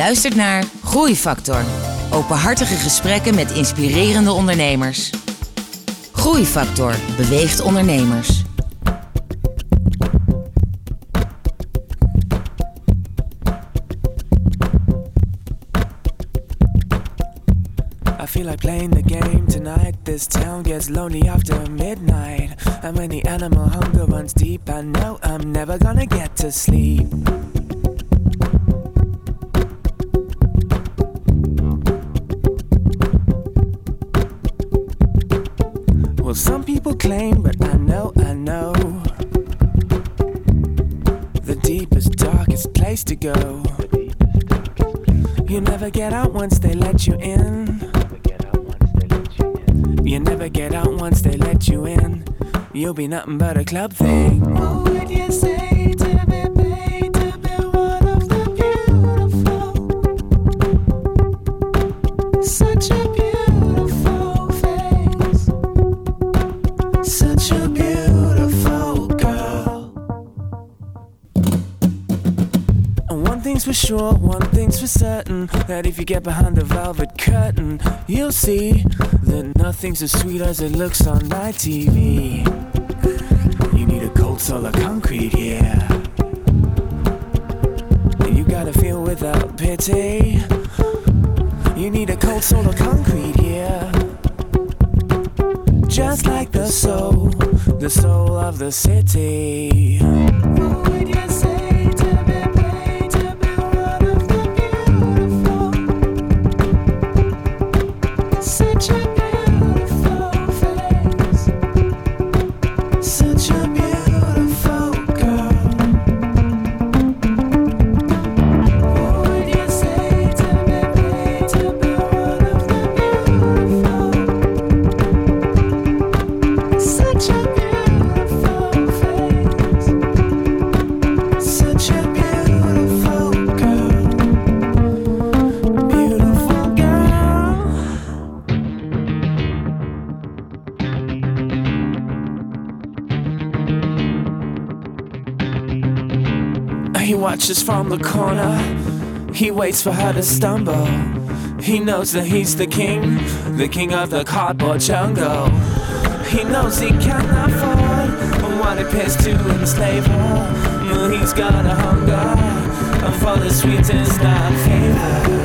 luistert naar Groeifactor. Openhartige gesprekken met inspirerende ondernemers. Groeifactor beweegt ondernemers. I feel like playing the game tonight. This town gets lonely after midnight. And when the animal hunger runs deep, I know I'm never gonna get to sleep. Nothing but a club thing. What would you say to be paid to be one of the beautiful? Such a beautiful face. Such a beautiful girl. And one thing's for sure, one thing's for certain that if you get behind the velvet curtain, you'll see that nothing's as sweet as it looks on my TV. You all a concrete here. You gotta feel without pity. Watches from the corner. He waits for her to stumble. He knows that he's the king, the king of the cardboard jungle. He knows he can't afford what it pays to enslave her. He's got a hunger for the sweetest of flavors.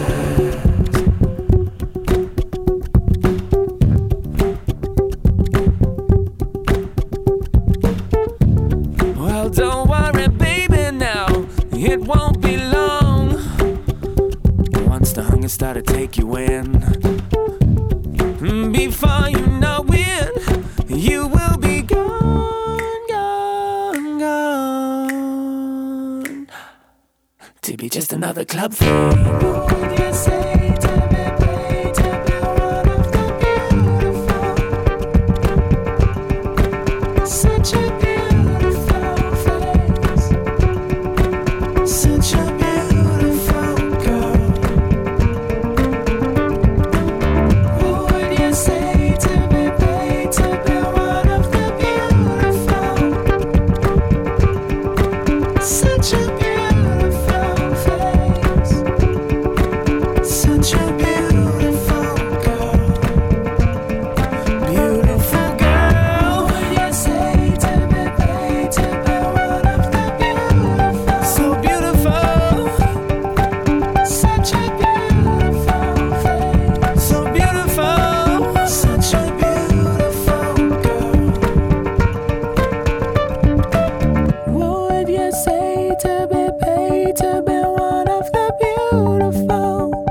To be paid to be one of the beautiful?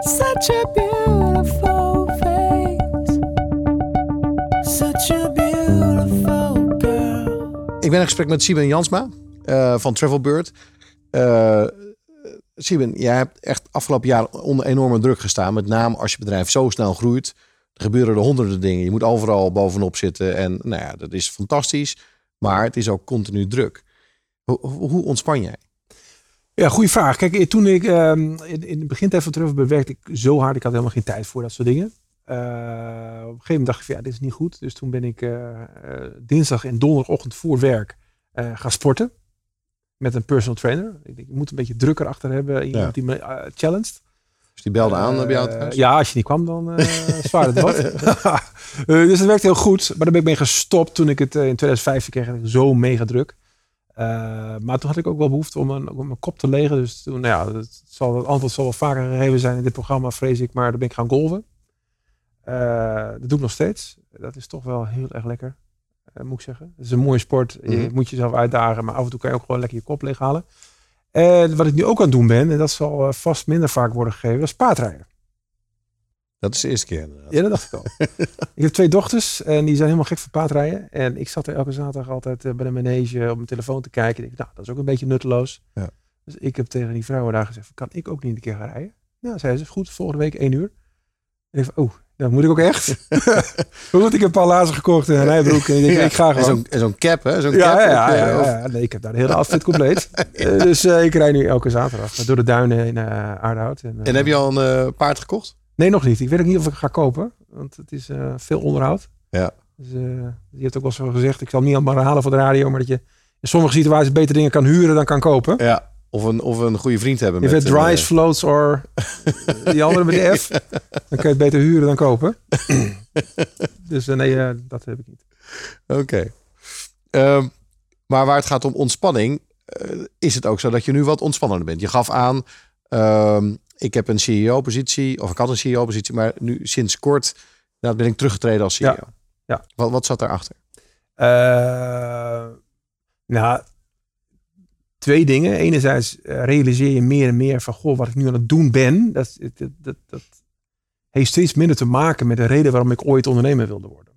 Such a beautiful face. Such a beautiful girl. Ik ben in gesprek met Sieben Jansma eh, van Travelbird. Eh Sieben, jij hebt echt afgelopen jaar onder enorme druk gestaan. Met name als je bedrijf zo snel groeit. Er gebeuren er honderden dingen. Je moet overal bovenop zitten. En nou ja, dat is fantastisch. Maar het is ook continu druk. Hoe, hoe ontspan jij? Ja, goede vraag. Kijk, eh, toen ik ehm, in, in het begin van Travel werkte ik zo hard. Ik had helemaal geen tijd voor dat soort dingen. Eh, op een gegeven moment dacht ik van ja, dit is niet goed. Dus toen ben ik eh, dinsdag en donderdagochtend voor werk gaan sporten. Met een personal trainer. Ik denk, moet een beetje drukker achter hebben. Iemand Ja. die me challenged. Dus die belde aan bij jou Eh, thuis? ja, als je niet kwam, dan eh zwaar het wat. Eh, dus dat werkte heel goed. Maar daar ben ik mee gestopt toen ik het in 2015 kreeg. Zo mega druk. Maar toen had ik ook wel behoefte om een, om mijn kop te legen. Dus toen, nou ja, het, zal, het antwoord zal wel vaker gegeven zijn in dit programma, vrees ik. Maar dan ben ik gaan golven. Dat doe ik nog steeds. Dat is toch wel heel erg lekker, moet ik zeggen. Het is een mooie sport. Je Mhm. moet jezelf uitdagen, maar af en toe kan je ook gewoon lekker je kop leeghalen. En wat ik nu ook aan het doen ben, en dat zal eh, vast minder vaak worden gegeven, dat is paardrijden. Dat is de eerste keer inderdaad. Ja, dat dacht ik al. ik heb twee dochters en die zijn helemaal gek van paardrijden. En ik zat er elke zaterdag altijd eh, bij de manege op mijn telefoon te kijken. Ik dacht, nou, dat is ook een beetje nutteloos. Ja. Dus ik heb tegen die vrouwen daar gezegd, kan ik ook niet een keer gaan rijden? Nou, zei ze, goed, volgende week één uur. En ik van, oh, dan moet ik ook echt. goed, ik heb een paar lazen gekocht en een rijbroek. En ik denk, Ja, ik ga gewoon. zo'n- en zo'n cap, hè? Zo'n ja, cap. ja, ja, eh, ja, ja. Nee, ik heb daar de hele outfit compleet. Eh, dus eh, ik rijd nu elke zaterdag door de duinen in eh Aardehout. En, En heb je al een paard gekocht? Nee, nog niet. Ik weet ook niet of ik ga kopen. Want het is veel onderhoud. Ja. Dus, je hebt ook wel zo gezegd, ik zal het niet allemaal herhalen voor de radio, maar dat je in sommige situaties beter dingen kan huren dan kan kopen. Ja. Of een, of een goede vriend hebben. If met it een, dries, eh, floats or die andere met de F, dan kan je het beter huren dan kopen. dus eh, nee, eh, dat heb ik niet. Oké. Ehm, maar waar het gaat om ontspanning, eh, is het ook zo dat je nu wat ontspannender bent. Je gaf aan, ehm, ik heb een CEO-positie, of ik had een CEO-positie, maar nu sinds kort nou, ben ik teruggetreden als CEO. Ja. Ja. Wat, wat zat daarachter? Eh, nou, twee dingen. Enerzijds eh, realiseer je meer en meer van, goh, wat ik nu aan het doen ben, dat, dat, dat, heeft steeds minder te maken met de reden waarom ik ooit ondernemer wilde worden.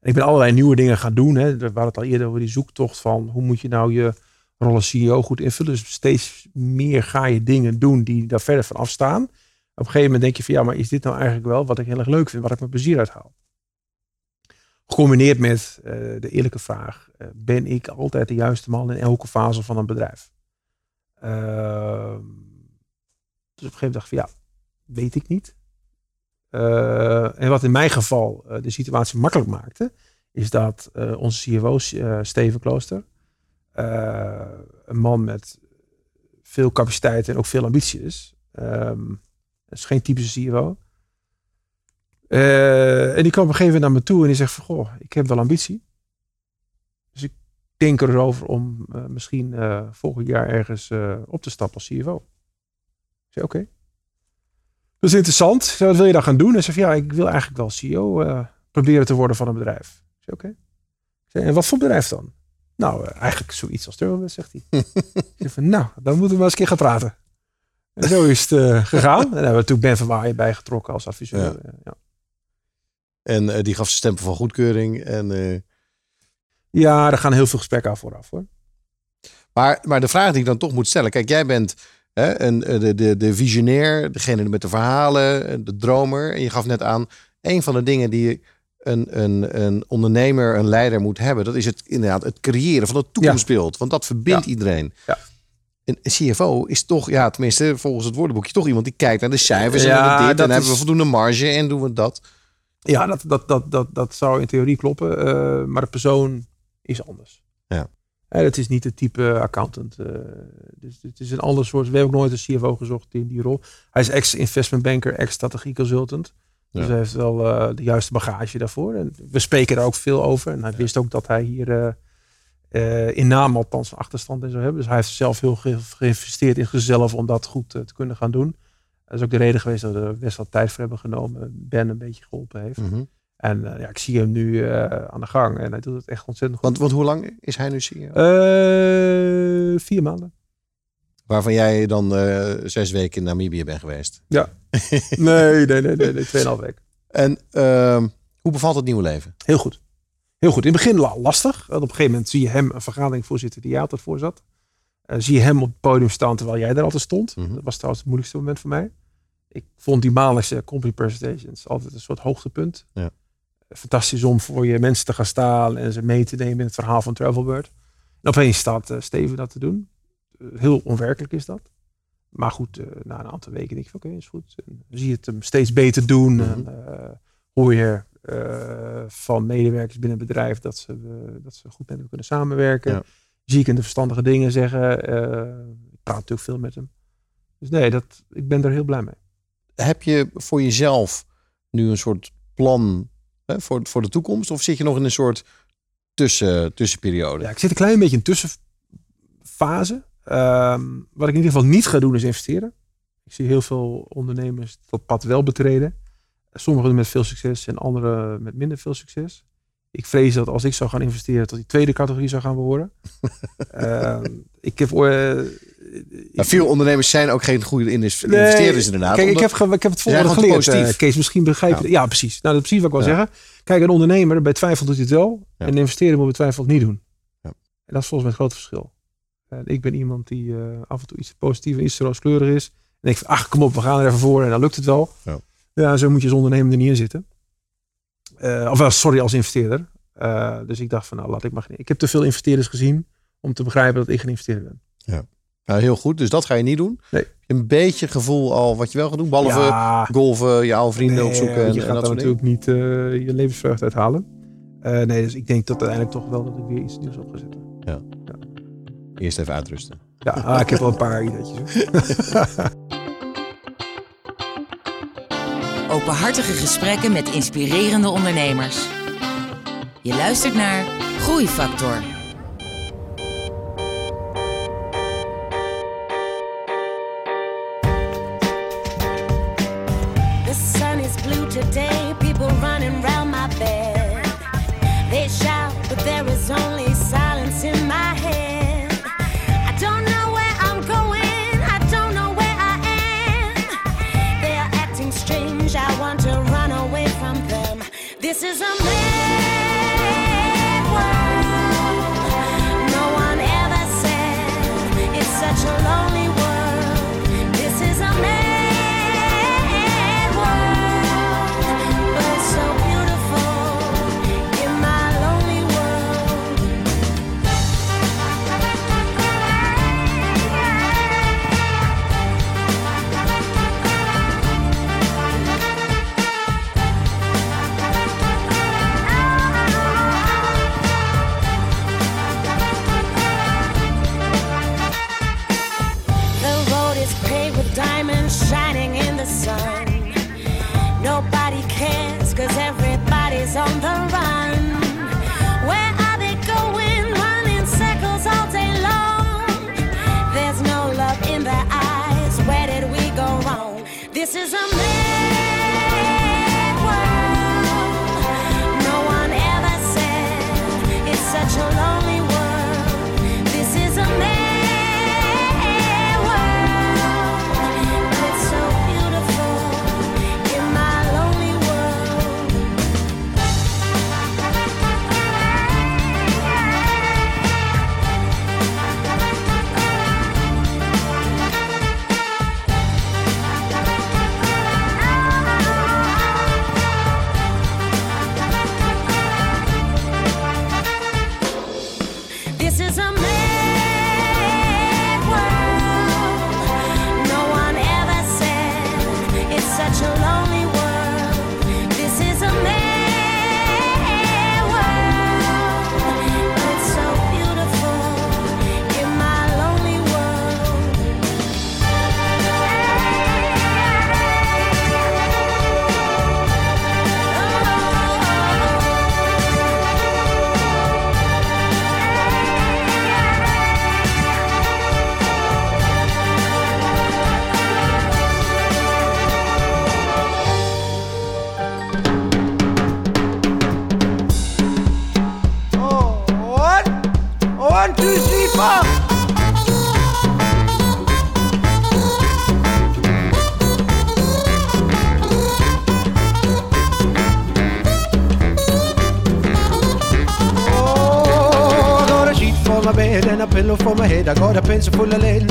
En ik ben allerlei nieuwe dingen gaan doen. Hè. We hadden het al eerder over die zoektocht van, hoe moet je nou je rol als CEO goed invullen. Dus steeds meer ga je dingen doen die daar verder van afstaan. Op een gegeven moment denk je van, ja, maar is dit nou eigenlijk wel wat ik heel erg leuk vind, wat ik mijn plezier uit haal? Gecombineerd met eh, de eerlijke vraag: eh, ben ik altijd de juiste man in elke fase van een bedrijf? Ehm, dus op een gegeven moment dacht ik van ja, weet ik niet. Eh, en wat in mijn geval de situatie makkelijk maakte, is dat onze CFO, Steven Klooster, een man met veel capaciteit en ook veel ambitie is. Ehm, het is geen typische CFO. Eh, en die kwam op een gegeven moment naar me toe en die zegt van, goh, ik heb wel ambitie. Dus ik denk erover om eh, misschien eh, volgend jaar ergens op te stappen als CFO. Ik zei, oké. Dat is interessant. Zei, wat wil je dan gaan doen? Hij zei, ja, ik wil eigenlijk wel CEO proberen te worden van een bedrijf. Ik zei, oké. Zei, en wat voor bedrijf dan? Nou, eigenlijk zoiets als Turbobus, zegt hij. ik zei van, nou, dan moeten we maar eens een keer gaan praten. En zo is het gegaan. En daar hebben we natuurlijk Ben van Waaien bij getrokken als adviseur. Ja. Ja. En eh, die gaf zijn stempel van goedkeuring. En, eh, Ja, er gaan heel veel gesprekken aan vooraf hoor. maar, maar de vraag die ik dan toch moet stellen. Kijk, jij bent hè, een, eh, de, de, de visionair, degene met de verhalen, de dromer. En je gaf net aan, een van de dingen die een, een, een ondernemer, een leider moet hebben. Dat is het inderdaad het creëren van het toekomstbeeld. Want dat verbindt iedereen. Ja. Een CFO is toch, ja, tenminste volgens het woordenboekje, toch iemand die kijkt naar de cijfers. en dan dit, en hebben we voldoende marge en doen we dat. Ja, dat, dat, dat, dat, dat zou in theorie kloppen. eh, maar de persoon is anders. Ja. En het is niet het type accountant. eh, dus het is een ander soort. We hebben ook nooit een CFO gezocht in die rol. Hij is ex-investment banker, ex-strategie consultant. Dus Ja. hij heeft wel eh, de juiste bagage daarvoor. En we spreken daar ook veel over. En hij wist ook dat hij hier eh, in naam althans een achterstand in zou hebben. Dus hij heeft zelf heel ge- geïnvesteerd in zichzelf om dat goed te kunnen gaan doen. Dat is ook de reden geweest dat we er best wel tijd voor hebben genomen. Ben een beetje geholpen heeft. Mhm. En eh, ja, ik zie hem nu eh, aan de gang en hij doet het echt ontzettend goed. Want, want hoe lang is hij nu CEO? Eh, vier maanden. Waarvan jij dan zes weken in Namibië bent geweest. Ja. Nee, nee, nee, nee, nee tweeënhalf week. En ehm, hoe bevalt het nieuwe leven? Heel goed. Heel goed. In het begin la- lastig. Want op een gegeven moment zie je hem een vergadering voorzitten die jij altijd voor zat. Zie je hem op het podium staan terwijl jij daar altijd stond. Mhm. Dat was trouwens het moeilijkste moment voor mij. Ik vond die maandelijkse company presentations altijd een soort hoogtepunt. Ja. Fantastisch om voor je mensen te gaan staan en ze mee te nemen in het verhaal van Travelbird. En opeens staat eh, Steven dat te doen. Eh, heel onwerkelijk is dat. Maar goed, eh, na een aantal weken denk ik van oké, is goed. En dan zie je het hem steeds beter doen. En, eh, hoor je eh, van medewerkers binnen het bedrijf dat ze, eh, dat ze goed met hem kunnen samenwerken. Ja. Zie ik hem de verstandige dingen zeggen. Eh, ik praat natuurlijk veel met hem. Dus nee, dat, ik ben er heel blij mee. Heb je voor jezelf nu een soort plan hè, voor, voor de toekomst? Of zit je nog in een soort tussen, tussenperiode? Ja, ik zit een klein beetje in tussenfase. Ehm, wat ik in ieder geval niet ga doen is investeren. Ik zie heel veel ondernemers dat pad wel betreden. Sommigen met veel succes en anderen met minder veel succes. Ik vrees dat als ik zou gaan investeren, dat die tweede categorie zou gaan behoren. Ehm, ik heb. Maar veel ondernemers zijn ook geen goede inves- Nee, investeerders inderdaad. Kijk, ik heb, ik heb het volgende geleerd, positief. Kees. Misschien begrijp je Ja. Ja, precies. Nou, dat is precies wat ik wil Ja. zeggen. Kijk, een ondernemer, bij twijfel doet hij het wel. Ja. En een investeren moet bij twijfel het niet doen. Ja. En dat is volgens mij het grote verschil. En ik ben iemand die eh, af en toe iets positief en iets rooskleurig is. En denk van, ach kom op, we gaan er even voor en dan lukt het wel. Ja. Ja, zo moet je als ondernemer er niet in zitten. Eh, of wel, sorry, als investeerder. Eh, dus ik dacht van, nou laat ik maar. Ik heb te veel investeerders gezien om te begrijpen dat ik geen investeerder ben. Nou, heel goed. Dus dat ga je niet doen. Nee. Een beetje gevoel al wat je wel gaat doen. Behalve Ja. golven, je oude vrienden Nee, opzoeken. En, je en gaat dat soort natuurlijk niet eh, je levensvreugde uithalen. Eh, nee, dus ik denk dat uiteindelijk toch wel dat ik weer iets nieuws op ga zetten. Eerst even uitrusten. Ja, ah, ik heb wel een paar ideetjes. Openhartige gesprekken met inspirerende ondernemers. Je luistert naar Groeifactor.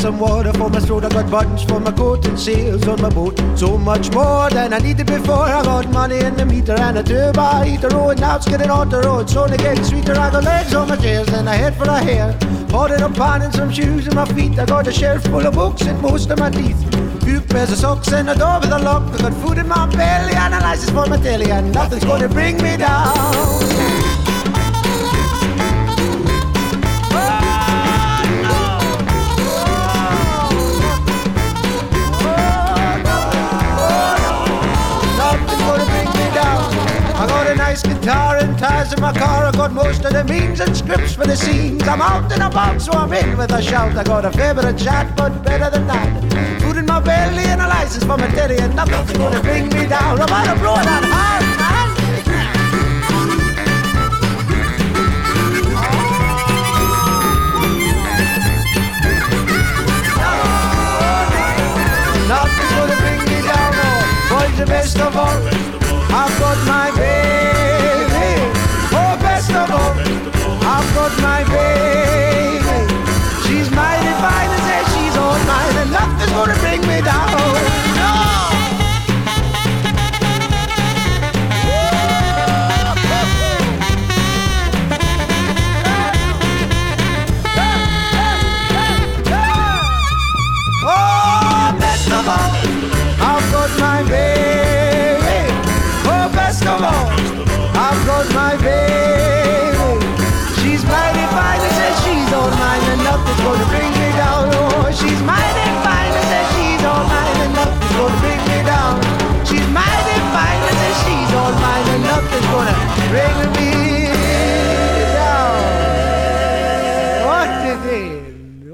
Some water for my throat. I got buttons for my coat and sails on my boat. So much more than I needed before. I got money in the meter and a turbo heater. Oh, and now it's getting on the road. So only getting sweeter. I got legs on my chairs and a head full of hair. Bought a pan and some shoes in my feet. I got a shelf full of books and most of my teeth. Few pairs of socks and a door with a lock. I got food in my belly and a license for my telly. And nothing's gonna bring me down. Nice guitar and ties in my car. I got most of the means and scripts for the scenes. I'm out and about, so I'm in with a shout. I got a favorite chat, but better than that. Food in my belly and a license for my teddy, and nothing's gonna bring me down. I'm gonna blow that man. Nothing's gonna bring me down, best of all. I've got my baby, oh, best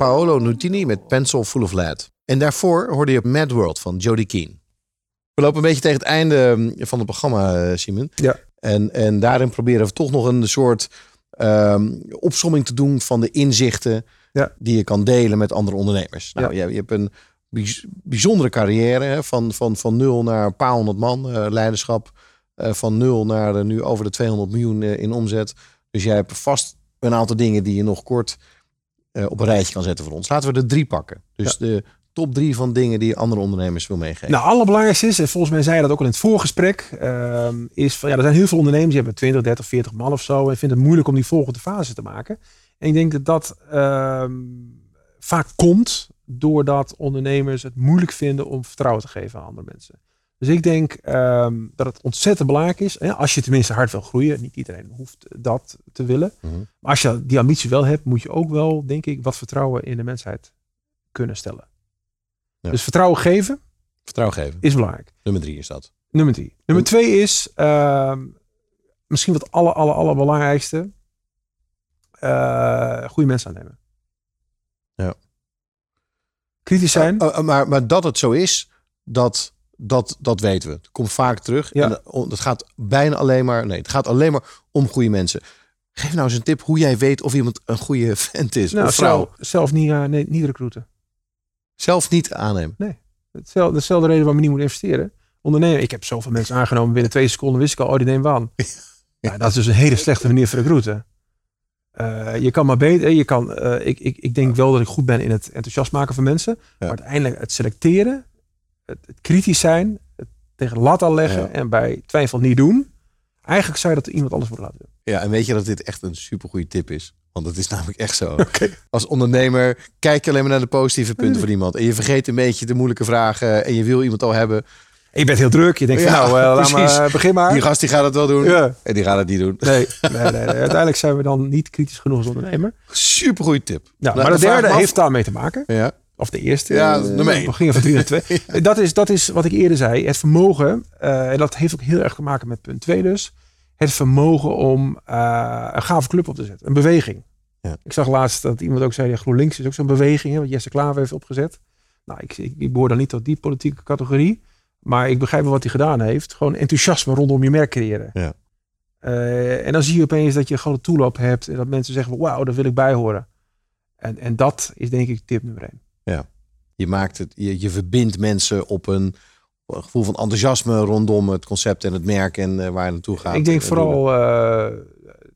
Paolo Nutini met Pencil Full of Lead. En daarvoor hoorde je Mad World van Jodie Keane. We lopen een beetje tegen het einde mm, van het programma, eh, Simon. Ja. En, en daarin proberen we toch nog een soort ehm opsomming te doen van de inzichten Ja. die je kan delen met andere ondernemers. Nou, Ja. je, je hebt een bijz- bijzondere carrière hè, van, van, van nul naar een paar honderd man eh, leiderschap. Eh, van nul naar nu over de 200 miljoen in omzet. Dus jij hebt vast een aantal dingen die je nog kort eh, op een rijtje kan zetten voor ons. Laten we er drie pakken. Dus de top drie van dingen die andere ondernemers wil meegeven. Nou, allerbelangrijkste is, en volgens mij zei je dat ook al in het voorgesprek, ehm, is van ja, er zijn heel veel ondernemers die hebben 20, 30, 40 man of zo en vinden het moeilijk om die volgende fase te maken. En ik denk dat dat ehm, vaak komt doordat ondernemers het moeilijk vinden om vertrouwen te geven aan andere mensen. Dus ik denk ehm, dat het ontzettend belangrijk is, hè, als je tenminste hard wil groeien, niet iedereen hoeft dat te willen, Mhm. maar als je die ambitie wel hebt, moet je ook wel, denk ik, wat vertrouwen in de mensheid kunnen stellen. Ja. Dus vertrouwen geven Vertrouwen geven. is belangrijk. Nummer drie is dat. Nummer drie. Nummer twee is ehm, misschien wat aller, aller, allerbelangrijkste. eh goede mensen aannemen. Ja. Kritisch zijn. Uh, uh, maar, maar dat het zo is, dat, dat, dat weten we. Het komt vaak terug. Ja. En dat- on- het gaat bijna alleen maar. Nee, het gaat alleen maar om goede mensen. Geef nou eens een tip hoe jij weet of iemand een goede vent is. nou, of vrouw. zelf, zelf niet, eh, nee, niet recruiten. Zelf niet aannemen. Hetzelfde, dezelfde reden waarom je niet moet investeren. Ondernemen. Ik heb zoveel mensen aangenomen. Binnen twee seconden wist ik al, oh, die neemt aan. Ja, dat is dus een hele slechte manier van recruiten. Eh, je kan maar beter. Je kan, eh, ik, ik, ik denk wel dat ik goed ben in het enthousiast maken van mensen. Maar uiteindelijk het selecteren, het, het kritisch zijn, het tegen de lat aan leggen Ja. en bij twijfel niet doen. Eigenlijk zou je dat iemand anders moeten laten doen. Ja, en weet je dat dit echt een supergoeie tip is? Want dat is namelijk echt zo. Als ondernemer kijk je alleen maar naar de positieve punten van iemand. En je vergeet een beetje de moeilijke vragen. En je wil iemand al hebben. Je bent heel druk. Je denkt van, nou, eh, laat maar, begin maar. Die gast die gaat het wel doen. Ja. En die gaat het niet doen. Nee, nee, nee, nee. uiteindelijk zijn we dan niet kritisch genoeg als ondernemer. Supergoeie tip. Ja, Nou, maar de ik derde heeft daarmee te maken. Ja. Of de eerste. Ja, eh, nummer. We gingen van drie naar twee. dat, is, dat is wat ik eerder zei. Het vermogen, eh, en dat heeft ook heel erg te maken met punt twee dus. Het vermogen om eh, een gave club op te zetten. Een beweging. Ja. Ik zag laatst dat iemand ook zei, ja, GroenLinks is ook zo'n beweging. Hè, wat Jesse Klaver heeft opgezet. Nou, ik, ik, ik behoor dan niet tot die politieke categorie. Maar ik begrijp wel wat hij gedaan heeft. Gewoon enthousiasme rondom je merk creëren. Ja. En dan zie je opeens dat je gewoon een toeloop hebt. En dat mensen zeggen, wauw, daar wil ik bij horen. En, en dat is denk ik tip nummer één. Ja. Je maakt het, je, je verbindt mensen op een, gevoel van enthousiasme rondom het concept en het merk en eh, waar je naartoe gaat. Ik denk En vooral eh,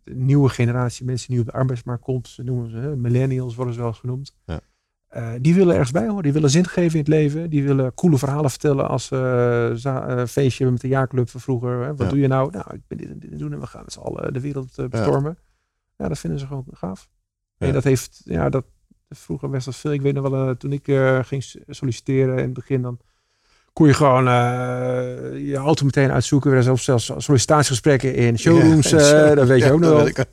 de nieuwe generatie mensen die op de arbeidsmarkt komt. Ze noemen ze hè, millennials, worden ze wel eens genoemd. Ja. Eh, die willen ergens bij horen. Die willen zin geven in het leven. Die willen coole verhalen vertellen als feestje met de jaarclub van vroeger. Hè. Wat Ja. doe je nou? Nou, ik ben dit en dit doen en we gaan met z'n allen de wereld bestormen. Ja. dat vinden ze gewoon gaaf. Ja. En dat heeft, ja, dat vroeger best wel veel. Ik weet nog wel, eh, toen ik eh, ging solliciteren in het begin, dan kon je gewoon eh, je auto meteen uitzoeken. Er zijn zelfs sollicitatiegesprekken in showrooms. Ja, dat weet je Ja, ook nog dat wel. ik.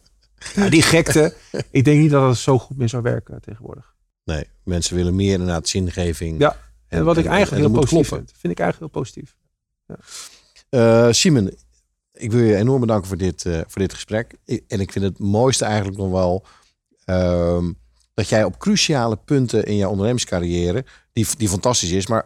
Ja, die gekte. ik denk niet dat het zo goed meer zou werken tegenwoordig. Nee, mensen willen meer inderdaad zingeving. Ja, En wat ik en- eigenlijk en heel dat positief kloppen. vind. Vind ik eigenlijk heel positief. Simon, ik wil je enorm bedanken voor dit, voor dit gesprek. Ik- en ik vind het mooiste eigenlijk nog wel ehm, dat jij op cruciale punten in jouw ondernemerscarrière, die, die fantastisch is, maar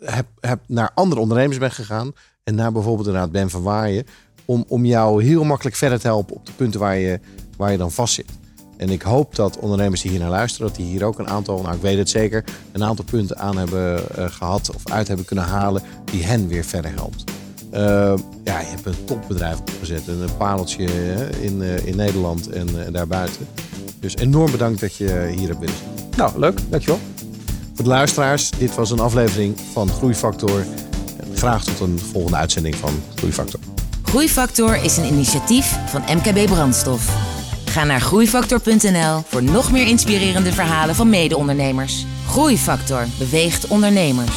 heb, heb naar andere ondernemers bent gegaan en naar bijvoorbeeld inderdaad Ben van Waaien, om, om jou heel makkelijk verder te helpen op de punten waar je, waar je dan vast zit. En ik hoop dat ondernemers die hier naar luisteren, dat die hier ook een aantal, nou ik weet het zeker, een aantal punten aan hebben eh, gehad of uit hebben kunnen halen die hen weer verder helpt. Eh, ja, je hebt een topbedrijf opgezet. en Een pareltje in, eh, in Nederland en eh, daarbuiten. Dus enorm bedankt dat je hier hebt willen zijn. Nou, leuk. Dankjewel. Voor de luisteraars, dit was een aflevering van Groeifactor. Graag tot een volgende uitzending van Groeifactor. Groeifactor is een initiatief van MKB Brandstof. Ga naar groeifactor.nl voor nog meer inspirerende verhalen van mede-ondernemers. Groeifactor beweegt ondernemers.